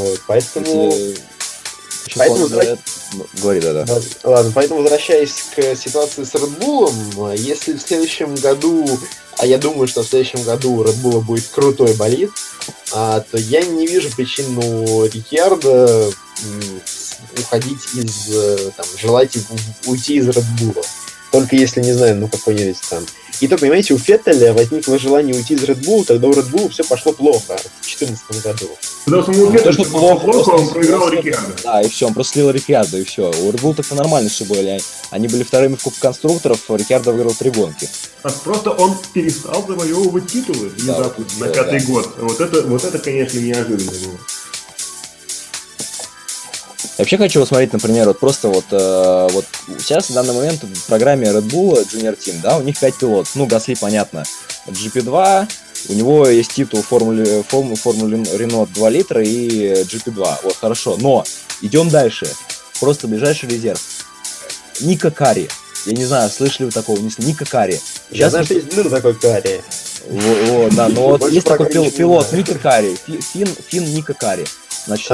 вот. Поэтому... Поэтому, говорит, ну, говори, да, да. Ладно, поэтому возвращаясь к ситуации с Red Bull, если в следующем году, а я думаю, что в следующем году у Red Bull будет крутой болид, а, то я не вижу причину ну, Рикьярда уходить из, э, там, желать уйти из Red Bull. Только если, не знаю, ну какой-нибудь там и то, понимаете, у Феттеля возникло желание уйти из Red Bull, тогда у Red Bull все пошло плохо в 2014 году. Потому что у Феттеля что плохо, плохо, он проиграл Рикьярдо. Да, и все, он просто слил Рикьярдо, и все. У Red Bull так-то нормально все были. Они были вторыми в Кубке конструкторов, Рикьярдо выиграл три гонки. А просто он перестал завоевывать титулы внезапно да, на пятый да. год. Вот это, вот это, конечно, неожиданно было. Я вообще хочу посмотреть, например, вот просто вот, э, вот сейчас в данный момент в программе Red Bull Junior Team, да, у них 5 пилотов. Ну, Гасли, понятно, GP2, у него есть титул Формулы, Формулы, Формулы Renault 2 литра и GP2. Вот, хорошо. Но идем дальше. Просто ближайший резерв. Ника Кари. Я не знаю, слышали вы такого? Ника Кари. Сейчас Я знаю, что есть блин такой Кари. Вот, да, но вот есть такой пилот, Ника Кари, Фин, Фин Ника Кари. Значит,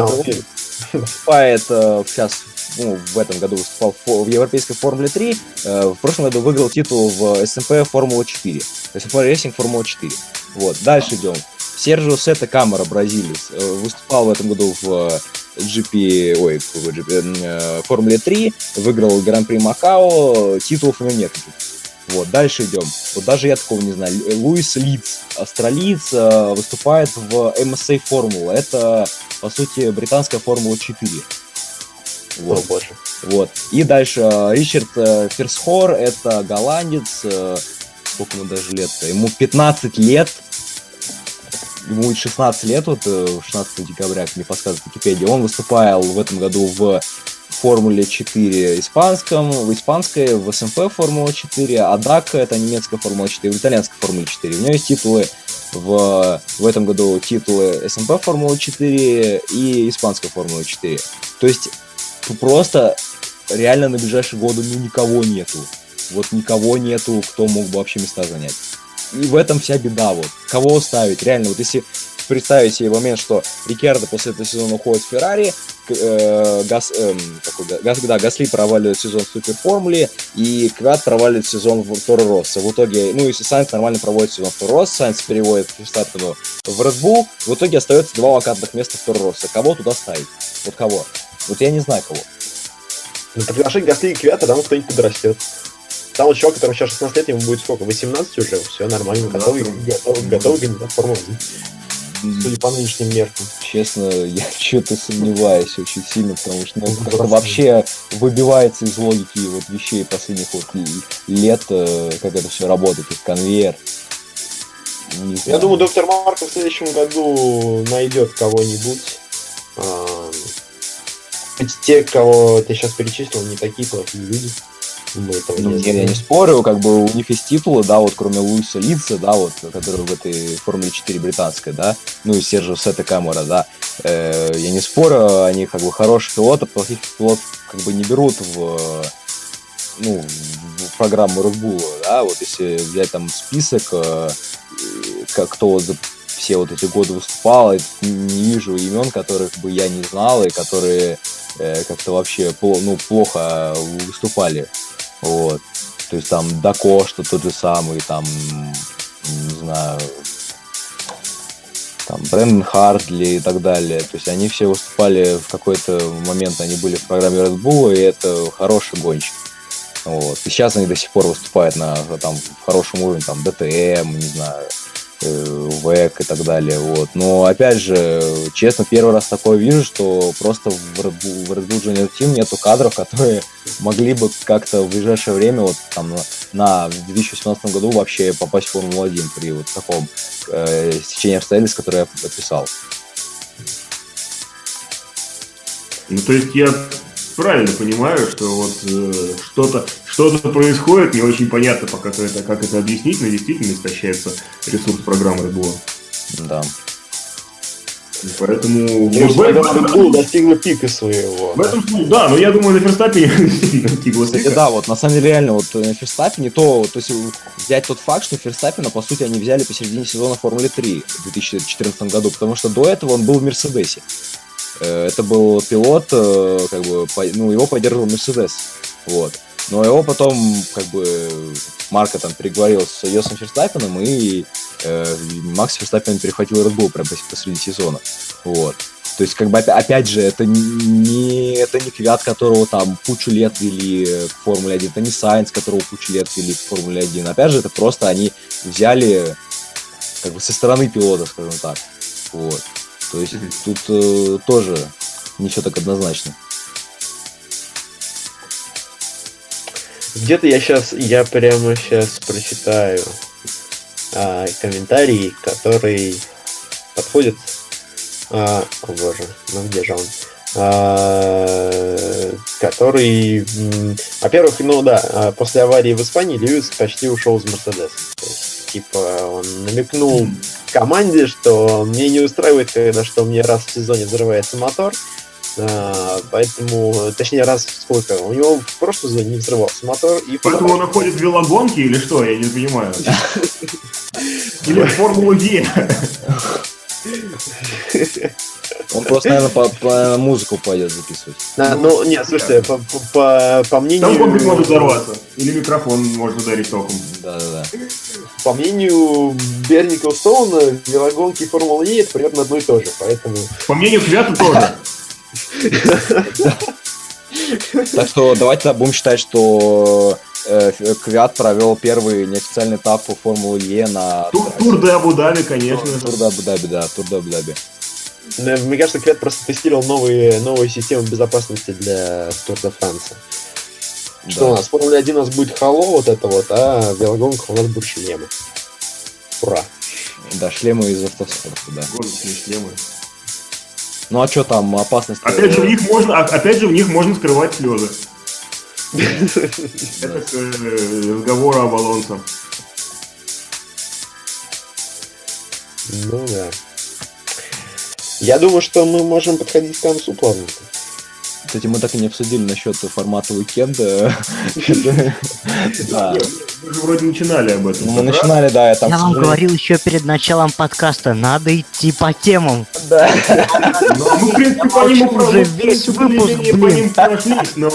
выступает э, сейчас, ну, в этом году выступал в, Европейской Формуле 3, э, в прошлом году выиграл титул в СМП Формула 4, СМП Рейсинг Формула 4. Вот, дальше идем. Серджио Сета Камера, бразилец, э, выступал в этом году в GP, ой, в GP, Формуле 3, выиграл Гран-при Макао, титулов у него нет. Вот, дальше идем. Вот даже я такого не знаю. Луис Лидс, австралиец, э, выступает в MSA Формула. Это, по сути, британская Формула 4. Вот. О, боже. Вот. И дальше э, Ричард э, Ферсхор, это голландец, сколько ему даже лет-то? Ему 15 лет, ему будет 16 лет, вот 16 декабря, как мне подсказывает Википедия, он выступал в этом году в Формуле 4 испанском, в испанской, в СМП Формула 4, а ДАК это немецкая Формула 4, в итальянской Формуле 4. У него есть титулы в, в этом году титулы СМП Формула 4 и испанская Формула 4. То есть просто реально на ближайшие годы ну никого нету. Вот никого нету, кто мог бы вообще места занять. И в этом вся беда, вот. Кого ставить? Реально, вот если представить себе момент, что Рикардо после этого сезона уходит в Феррари, э, Гас, э, какой, Гас, да, Гасли проваливает сезон в Суперформуле, и Кват проваливает сезон в Торо Росса. В итоге, ну, если Сайнс нормально проводит сезон в Торо Росса, Сайнс переводит Ферстаппену в Red Bull, в итоге остается два вакантных места в Торо Росса. Кого туда ставить? Вот кого? Вот я не знаю кого. Ну, приглашать Гасли и Квята, там кто-нибудь подрастет. Там вот чувак, которому сейчас 16 лет, ему будет сколько? 18 уже? Все нормально, готовый, готовый, готовый кандидат Судя по нынешним меркам. Честно, (laughs) я что-то сомневаюсь очень сильно, потому что ну, это вообще выбивается из логики вот вещей последних вот лет, э, как это все работает, как конвейер. Я думаю, доктор Марков в следующем году найдет кого-нибудь. Те, кого ты сейчас перечислил, не такие плохие люди мы этого ну, не Я не спорю, как бы у них есть титулы, да, вот кроме Луиса Лица, да, вот, который в этой Формуле 4 британской, да, ну и Сержа Сета Камера, да, э, я не спорю, они как бы хорошие пилоты, плохих пилотов как бы не берут в, ну, в программу Bull, да, вот если взять там список, э, как кто вот все вот эти годы выступал, и не вижу имен, которых бы я не знал, и которые э, как-то вообще ну, плохо выступали. Вот. То есть там Дако, что тот же самый, там, не знаю, там Брэндон Хартли и так далее. То есть они все выступали в какой-то момент, они были в программе Red Bull, и это хороший гонщик. Вот. И сейчас они до сих пор выступают на там, хорошем уровне, там, ДТМ, не знаю, э, ВЭК и так далее. Вот. Но, опять же, честно, первый раз такое вижу, что просто в Red Bull, в Junior Team нету кадров, (laughs) которые могли бы как-то в ближайшее время, вот там на, на 2018 году вообще попасть в Формулу-1 при вот таком э, стечении обстоятельств, которое я описал. Ну, то есть я правильно понимаю, что вот э, что-то что-то происходит, не очень понятно пока как это, как это объяснить, но действительно истощается ресурс программы Bull. Да. Поэтому... Ну, в этом Red Bull достигла пика своего. В этом смысле, да, но я думаю, на Ферстаппе (laughs) достигла пика. Да, вот на самом деле реально вот на Ферстаппе то, то есть взять тот факт, что Ферстаппина, по сути, они взяли посередине сезона Формулы 3 в 2014 году, потому что до этого он был в Мерседесе. Э, это был пилот, э, как бы, ну, его поддерживал Мерседес, вот. Но его потом, как бы, Марка там переговорил с Йосом Ферстаппеном, и э, Макс Ферстаппен перехватил Red Bull прямо посреди сезона, вот. То есть, как бы, опять же, это не, это не Квят, которого там кучу лет вели к Формуле 1, это не Сайенс, которого кучу лет вели к Формуле 1. Опять же, это просто они взяли как бы со стороны пилота, скажем так. Вот. То есть тут э, тоже не все так однозначно. Где-то я сейчас, я прямо сейчас прочитаю а, комментарий, который подходит. А, о боже, ну где же он? А, который, во-первых, ну да, а, после аварии в Испании Льюис почти ушел из Мерседеса. То есть, типа, он намекнул команде, что мне не устраивает, когда что мне раз в сезоне взрывается мотор, а, поэтому, точнее, раз в сколько? У него в прошлом сезоне не взрывался мотор. И поэтому он находит велогонки или что? Я не понимаю. (laughs) Или Формулу Е. Он просто, наверное, по, по музыку пойдет записывать. Да, ну, нет, слушайте, по, по, по мнению... Там компик может взорваться. Или микрофон может ударить током. Да-да-да. По мнению Берни Стоуна, велогонки Формулы Е это примерно одно и то же, поэтому... По мнению Квята тоже. (laughs) Так что давайте будем считать, что Квят провел первый неофициальный этап по Формуле Е на... Тур де Абу-Даби, конечно. Тур де Абу-Даби, да, Тур де Абу-Даби. Мне кажется, Квет просто тестировал новые, новые системы безопасности для Тур де Франции. Что да. у нас? В Формуле 1 у нас будет хало вот это вот, а в велогонках у нас будут шлемы. Ура! Да, шлемы из автоспорта, да. Гоночные шлемы. Ну а что там, опасность? Опять же, в них можно, а, опять же, в них можно скрывать слезы. Это э, разговор об Алонсо. Ну да. Я думаю, что мы можем подходить к концу плавненько. Кстати, мы так и не обсудили насчет формата уикенда. Мы же вроде начинали об этом. Мы начинали, да. Я вам говорил еще перед началом подкаста, надо идти по темам. Да. Ну, мы, в принципе, по ним уже весь выпуск, блин. но...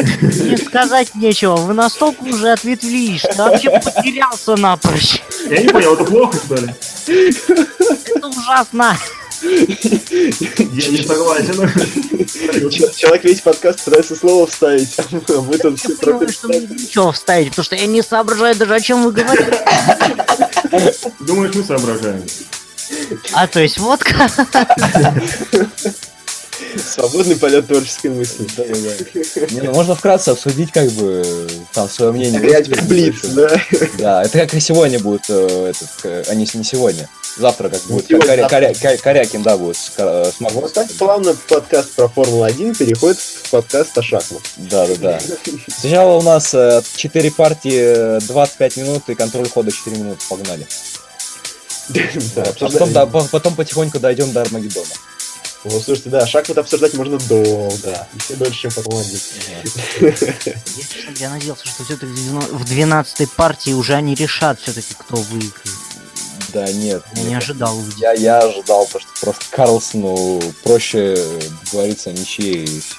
Не сказать нечего, вы настолько уже ответвились, что вообще потерялся напрочь. Я не понял, это плохо, что ли? Это ужасно. Я не согласен. Человек весь подкаст пытается слово вставить, а мы тут все ничего вставить, потому что я не соображаю даже, о чем вы говорите. Думаешь, мы соображаем? А, то есть водка? Свободный полет творческой мысли. Да, да. Не, можно вкратце обсудить, как бы, там, свое мнение. Блиц, да? Да, это как и сегодня будет, э, этот, а не, не сегодня. Завтра как будет. Коря, коря, коря, Корякин, да, будет с, с Вот так плавно подкаст про Формулу-1 переходит в подкаст о шахмат. Да, да, да. Сначала у нас 4 партии, 25 минут и контроль хода 4 минуты. Погнали. Да, а потом, да, потом потихоньку дойдем до Армагеддона. Ну, слушайте, да, шахмат обсуждать можно долго. Еще дольше, чем Формула-1. Я надеялся, что все-таки в 12-й партии уже они решат все-таки, кто выиграет. Да, нет. Я не ожидал увидеть. Я, я ожидал, потому что просто Карлсону проще договориться о ничьей и все.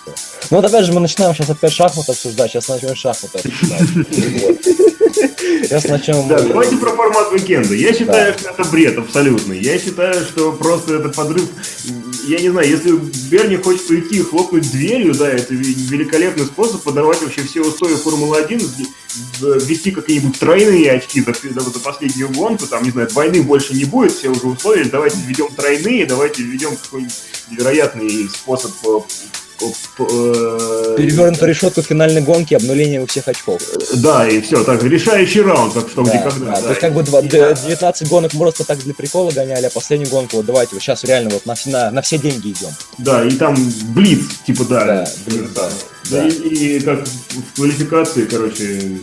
Ну вот опять же, мы начинаем сейчас опять шахматы обсуждать, сейчас начнем шахматы обсуждать. Сейчас начнем... Да, давайте про формат уикенда. Я считаю, что это бред абсолютный. Я считаю, что просто это подрыв... Я не знаю, если Берни хочет уйти и хлопнуть дверью, да, это великолепный способ подорвать вообще все устои Формулы-1, ввести какие-нибудь тройные очки за, за, последнюю гонку, там, не знаю, двойных больше не будет, все уже условия, давайте введем тройные, давайте введем какой-нибудь невероятный способ Э, Перевернутую решетку финальной гонки, обнуление у всех очков. Да, и все, так, решающий раунд, как что, да, где, когда. Да, да. То есть как бы 19 гонок просто так для прикола гоняли, а последнюю гонку, вот давайте, вот сейчас реально вот на, на, на все деньги идем. Да, и там блиц, типа, да. Да, блиц, да. да. да. И, и как в квалификации, короче,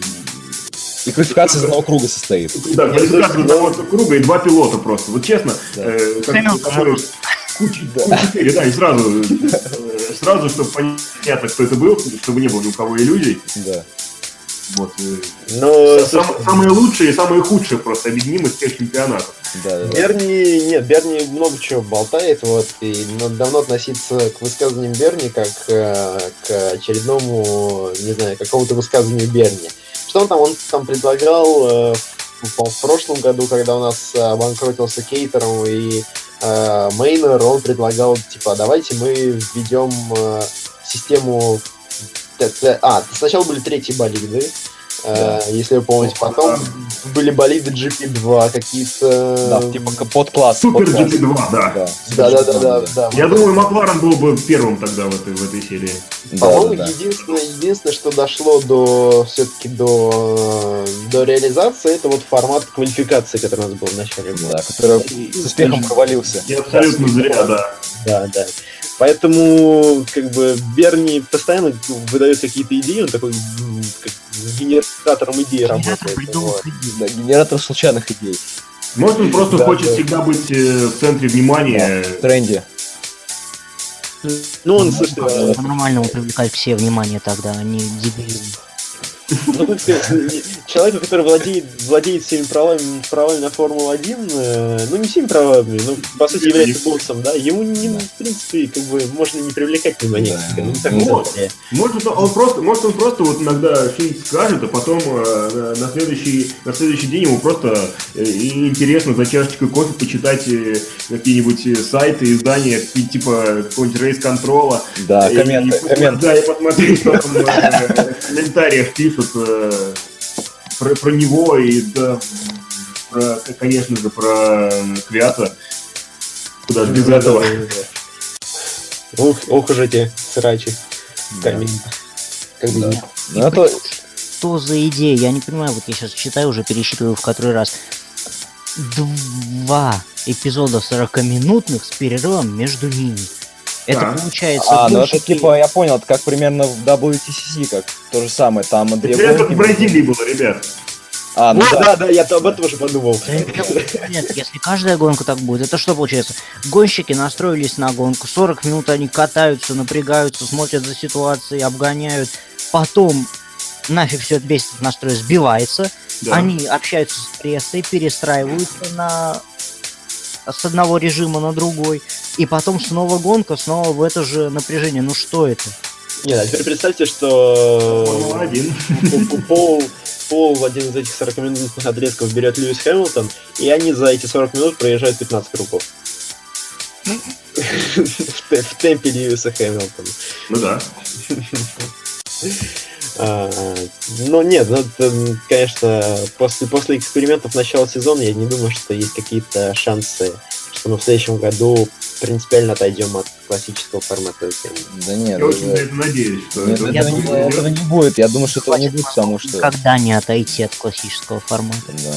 и квалификация из одного круга состоит. Да, квалификация из одного круга и два пилота просто. Вот честно, да. э, как, куча, да. четыре, да, и сразу, сразу, чтобы понятно, кто это был, чтобы не было ни у кого иллюзий. Да. Вот. Э, Но сам, самые лучшие и самые худшие просто объединим из тех чемпионатов. Да, да, Берни, нет, Берни много чего болтает, вот, и давно относиться к высказываниям Берни как э, к очередному, не знаю, какому-то высказыванию Берни. Что он там, он там предлагал э, в, в прошлом году, когда у нас обанкротился Кейтером и Мейнер, он предлагал, типа, давайте мы введем э, систему... А, сначала были третьи болиды, да? Да. Э, если вы помните, потом были болиды GP2 какие-то. Да, типа под класс. Супер GP2, да. Да, да, да, да, да. Я думаю, Макларен был бы первым тогда в этой, в этой серии. По-моему, да, да. единственное, единственное, что дошло до все-таки до, до реализации, это вот формат квалификации, который у нас был в начале года. Да, который с успехом провалился. И абсолютно зря, да. Да, да. Поэтому, как бы, Берни постоянно выдает какие-то идеи, он такой как генератором идей работает. Вот. Да, генератор случайных идей. Может, он просто да, хочет да. всегда быть э, в центре внимания. Да, в тренде. Ну, он, слушай, да. По-нормальному привлекать все внимание тогда, а не Ну, человеку, который владеет, владеет всеми правами, правами на Формулу-1, э, ну, не всеми правами, но, по сути, является боссом, да, ему, не, в принципе, как бы, можно не привлекать внимание. Да. Ну, так, вот. может, он просто, может, он просто вот иногда что-нибудь скажет, а потом э, на, следующий, на следующий день ему просто э, интересно за чашечкой кофе почитать э, какие-нибудь сайты, издания, типа какого-нибудь рейс-контрола. Да, комменты, и, комменты. Да, и посмотреть, что там э, в комментариях пишут пишут э, про, про него и, да, про, конечно же, про Квята. Куда же без этого. Ух, ох уж эти срачи. Камень. Как да. Ну, это... Что за идея? Я не понимаю, вот я сейчас читаю, уже пересчитываю в который раз. Два эпизода 40-минутных с перерывом между ними. Это а. получается... А, ну это типа, я понял, это как примерно в WTCC, как то же самое, там две Это как в Бразилии было, ребят. А, ну, ну да, да, я об этом уже подумал. Нет, если каждая гонка так будет, это что получается? Гонщики настроились на гонку, 40 минут они катаются, напрягаются, смотрят за ситуацией, обгоняют, потом нафиг все это бесит настрой сбивается, да. они общаются с прессой, перестраиваются на с одного режима на другой, и потом снова гонка, снова в это же напряжение. Ну что это? Нет, а теперь представьте, что Пол, Пол в один из этих 40-минутных отрезков берет Льюис Хэмилтон, и они за эти 40 минут проезжают 15 кругов. (laughs) В темпе Льюиса Хэмилтона. Ну да. А, ну нет, ну, конечно, после, после экспериментов начала сезона я не думаю, что есть какие-то шансы, что мы в следующем году принципиально отойдем от классического формата Да нет, я очень на это надеюсь, что нет, это, этого, не, этого не будет. Я думаю, что этого не будет, потому что. Никогда не отойти от классического формата. Да.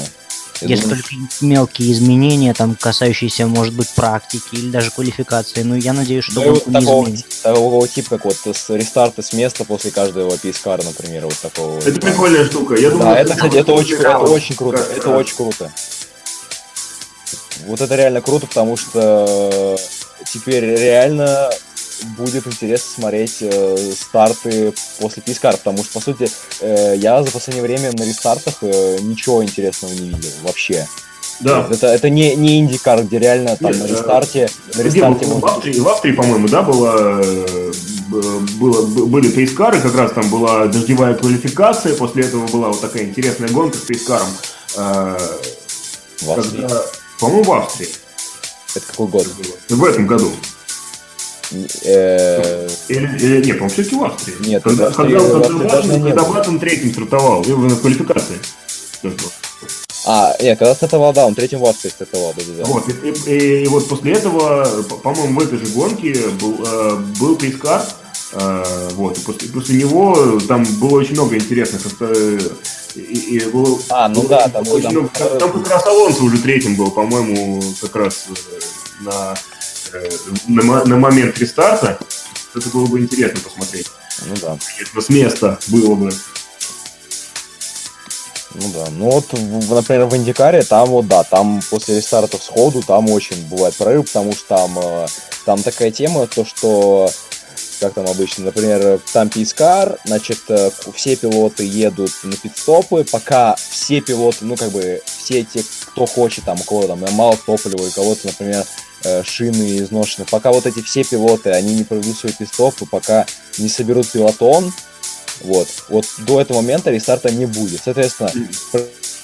Если думаю, только мелкие изменения, там, касающиеся, может быть, практики или даже квалификации. Ну, я надеюсь, что ну, вот такого, такого типа, как вот с рестарта с места после каждого пискара, например, вот такого. Это прикольная штука. Я думаю, да, это, кстати, это очень, это очень круто. Это очень круто. Вот это реально круто, потому что теперь реально будет интересно смотреть э, старты после Пискар, потому что, по сути, э, я за последнее время на рестартах э, ничего интересного не видел вообще. Да. Это, это не, не индикар, где реально там Нет, на рестарте... На рестарте в, Австрии, в Австрии, по-моему, да, было, было, были пейскары, как раз там была дождевая квалификация, после этого была вот такая интересная гонка с пейскаром. Э, в Австрии? Когда, по-моему, в Австрии. Это какой год? В этом году. Э, или, или нет, по-моему, все-таки в Австрии. Нет, когда, когда, когда, когда Баттон третьим стартовал, и в квалификации. А, нет, когда стартовал, да, он третьим в Австрии стартовал, да, да. Вот, и, и, и вот после этого, по-моему, в этой же гонке был, э, был Пейскар, э, вот, и после, после него там было очень много интересных э, и, и было, а, ну было, да, там, очень там, много, там, там как раз Алонсо уже третьим был, по-моему, как раз на, на, на момент рестарта. Это было бы интересно посмотреть. Ну да. Если с места было бы. Ну да, ну вот, например, в Индикаре, там вот, да, там после рестарта сходу, там очень бывает прорыв, потому что там, э, там такая тема, то, что, как там обычно, например, там пискар, значит, э, все пилоты едут на пидстопы, пока все пилоты, ну, как бы, все те, кто хочет, там, у кого там мало топлива, у кого-то, например, э, шины изношены, пока вот эти все пилоты, они не проведут свой пидстоп, и пока не соберут пилотон, вот. Вот до этого момента рестарта не будет. Соответственно,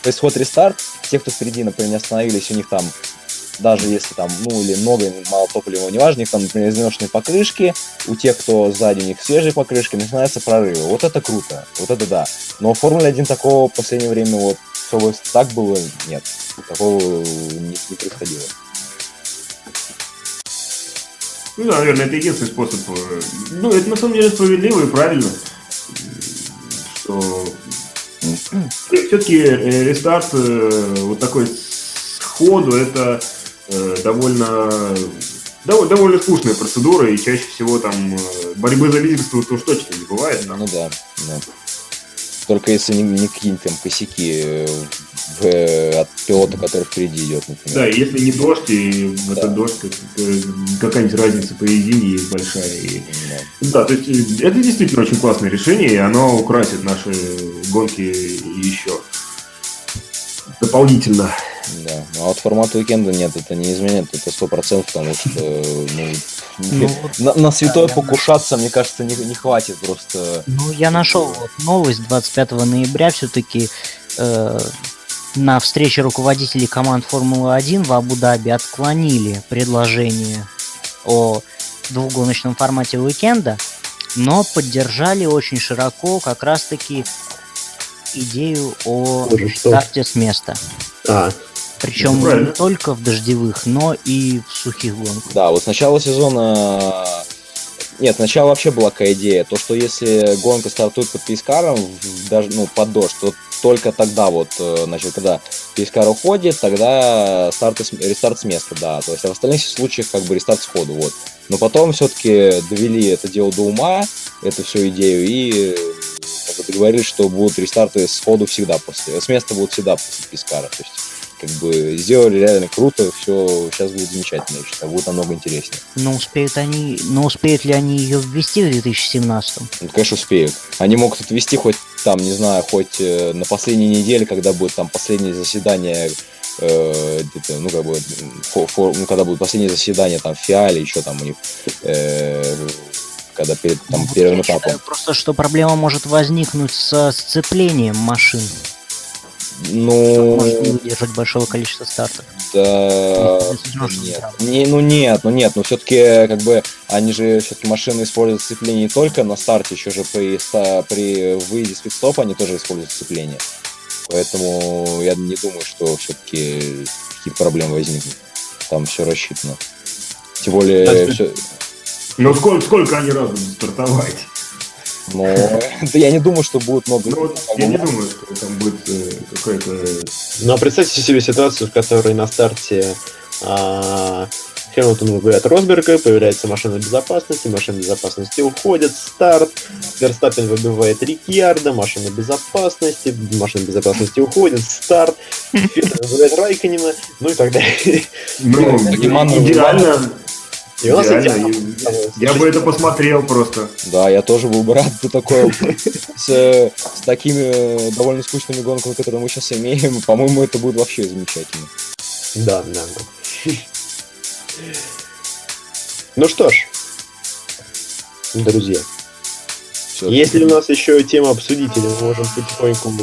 происходит рестарт. Те, кто впереди, например, не остановились, у них там даже если там, ну, или много, или мало топлива, неважно, у них там, например, изношенные покрышки, у тех, кто сзади, у них свежие покрышки, начинаются прорывы. Вот это круто, вот это да. Но в Формуле 1 такого в последнее время вот, чтобы так было, нет. Такого не, не происходило. Ну наверное, это единственный способ. Э, ну, это на самом деле справедливо и правильно что все-таки э, рестарт э, вот такой сходу это довольно довольно, довольно скучная процедура, и чаще всего там борьбы за лидерство уж точно не бывает. Да? Ну да, да. Только если не, не какие-нибудь там косяки в, э, от пилота, который впереди идет, например. Да, если не дождь, и да. этот дождь, как, какая-нибудь разница поведения есть большая. И... Да. да, то есть это действительно очень классное решение, и оно украсит наши гонки еще дополнительно. Да, ну, а вот формат уикенда нет, это не изменит, это сто процентов, потому что ну, ну, на, на святое да, покушаться, мне кажется, не, не хватит просто. Ну, я нашел вот новость 25 ноября все-таки э, на встрече руководителей команд Формулы-1 в Абу-Даби отклонили предложение о двухгоночном формате уикенда, но поддержали очень широко как раз-таки идею о Боже, старте с места. А, Причем не только в дождевых, но и в сухих гонках. Да, вот с начала сезона нет, сначала вообще была такая идея, то что если гонка стартует под пейскаром, даже ну, под дождь, то только тогда вот, э, значит, когда пейскар уходит, тогда старт, рестарт с места, да. То есть а в остальных случаях как бы рестарт сходу, вот. Но потом все-таки довели это дело до ума, эту всю идею, и как бы договорились, что будут рестарты сходу всегда после, с места будут всегда после пейскара. То есть как бы сделали реально круто, все сейчас будет замечательно, я считаю, будет намного интереснее. Но успеют они, но успеют ли они ее ввести в 2017? Ну, конечно, успеют. Они могут это ввести хоть там, не знаю, хоть э, на последней неделе, когда будет там последнее заседание э, где-то, ну, как бы, фор, фор, ну, когда будет последнее заседание там в Фиале, еще там у них э, когда перед там, ну, первым этапом. Считаю просто, что проблема может возникнуть со сцеплением машин. Ну... Может не выдержать большого количества стартов. Да... Нет. Не, ну нет, ну нет, но все-таки как бы они же все-таки машины используют сцепление не только на старте, еще же при, при выезде с пидстопа они тоже используют сцепление. Поэтому я не думаю, что все-таки какие-то проблемы возникнут. Там все рассчитано. Тем более... Да, все... Ну сколько, сколько они раз будут стартовать? Но (laughs) да я не думаю, что будет много. Ну, я не думаю, что там будет э, какая-то. Ну а представьте себе ситуацию, в которой на старте а, Хэмилтон выбирает Росберга, появляется машина безопасности, машина безопасности уходит, старт, Верстаппин выбивает Рикьярда, машина безопасности, машина безопасности уходит, старт, (laughs) Феттель выбирает Райконина, ну и так далее. Ну, (laughs) идеально, И у нас я, я бы это посмотрел просто. Да, я тоже был бы рад за такое. С, с такими довольно скучными гонками, которые мы сейчас имеем, по-моему, это будет вообще замечательно. Да, да. Ну что ж, друзья, Все если у нас еще тема обсудить, или мы можем потихоньку...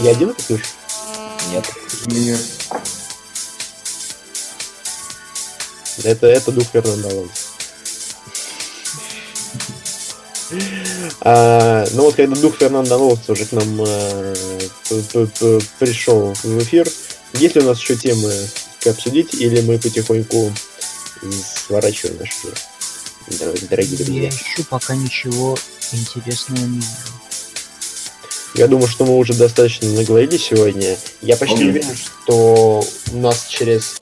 Я один это слышу? Нет. Нет. Это, это дух Фернандо Алонсо. А, ну вот когда дух Фернандо Алонсо уже к нам а, пришел в эфир, есть ли у нас еще темы обсудить, или мы потихоньку сворачиваем наш эфир, дорогие друзья? Я ищу пока ничего интересного не вижу. Я думаю, что мы уже достаточно наговорили сегодня. Я почти уверен, что у нас через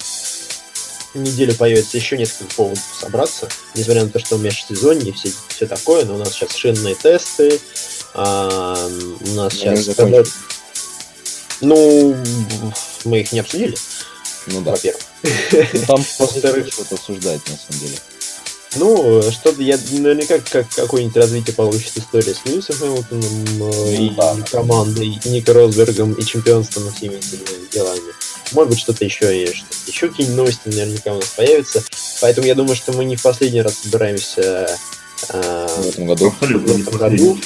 неделю появится еще несколько поводов собраться, несмотря на то, что у меня межсезонье, все, все такое, но у нас сейчас шинные тесты, а, у нас я сейчас... Когда... Ну, мы их не обсудили. Ну да. Во-первых. Ну, там (laughs) во-вторых, что-то обсуждать, на самом деле. Ну, что-то я наверняка как какое-нибудь развитие получит история с Льюисом Хэмилтоном ну, и да. командой, и Ника Росбергом, и чемпионством, и всеми этими делами. Может быть, что-то еще и что еще какие-нибудь новости наверняка у нас появятся. Поэтому я думаю, что мы не в последний раз собираемся э, в этом году. В этом году.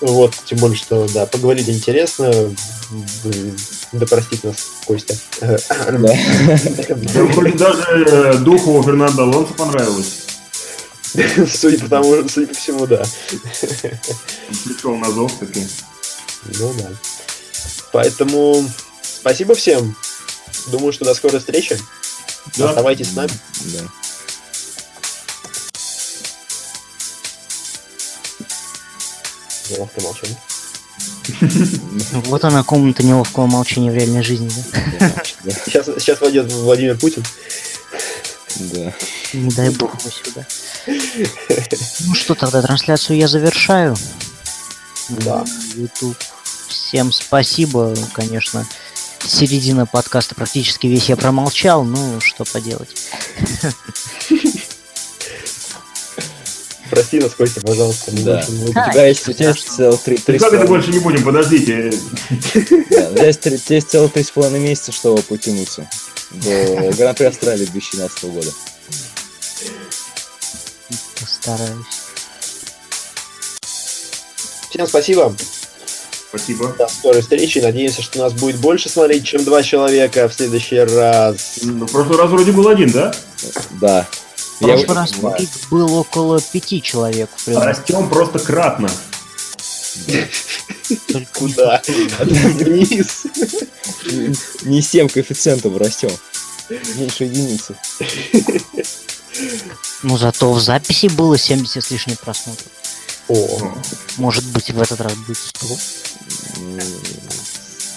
Вот, тем более, что, да, поговорили интересно. Да простит нас Костя. Вроде (laughs) даже э, духу Фернандо Алонсо понравилось. (laughs) Судя по тому, судя по всему, да. Пришел на зов таки. Ну да. Поэтому спасибо всем. Думаю, что до скорой встречи. Да. Оставайтесь с нами. Да. Неловкое молчание. (laughs) Вот она комната неловкого молчания в реальной жизни, да? Сейчас, сейчас войдет Владимир Путин. Да. Не дай бог его сюда. (laughs) Ну что, тогда трансляцию я завершаю. Да. YouTube. Всем спасибо, конечно середина подкаста практически весь я промолчал, ну, что поделать. Прости нас, Костя, пожалуйста. Да. У тебя есть, у тебя есть целых три... три как это больше не будем, подождите. Да, у тебя есть, у тебя есть целых три с половиной месяца, чтобы потянуться до Гран-при Австралии 2017 года. Постараюсь. Всем спасибо. Спасибо. До скорой встречи. Надеемся, что нас будет больше смотреть, чем два человека в следующий раз. Ну, в прошлый раз вроде был один, да? Да. В прошлый раз был около пяти человек. А растем просто кратно. Куда? (laughs) Вниз. Не 7 коэффициентов растем. Меньше единицы. Ну зато в записи было 70 с лишним просмотров. О. Может быть, в этот раз будет 100. С,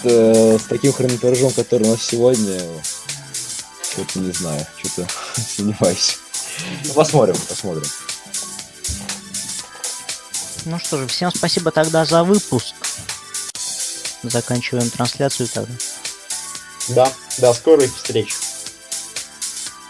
э, с таким хронометражом, который у нас сегодня, что-то не знаю, что-то (laughs) сомневаюсь. Ну, посмотрим, посмотрим. Ну что же, всем спасибо тогда за выпуск. Заканчиваем трансляцию тогда. Да, до скорых встреч.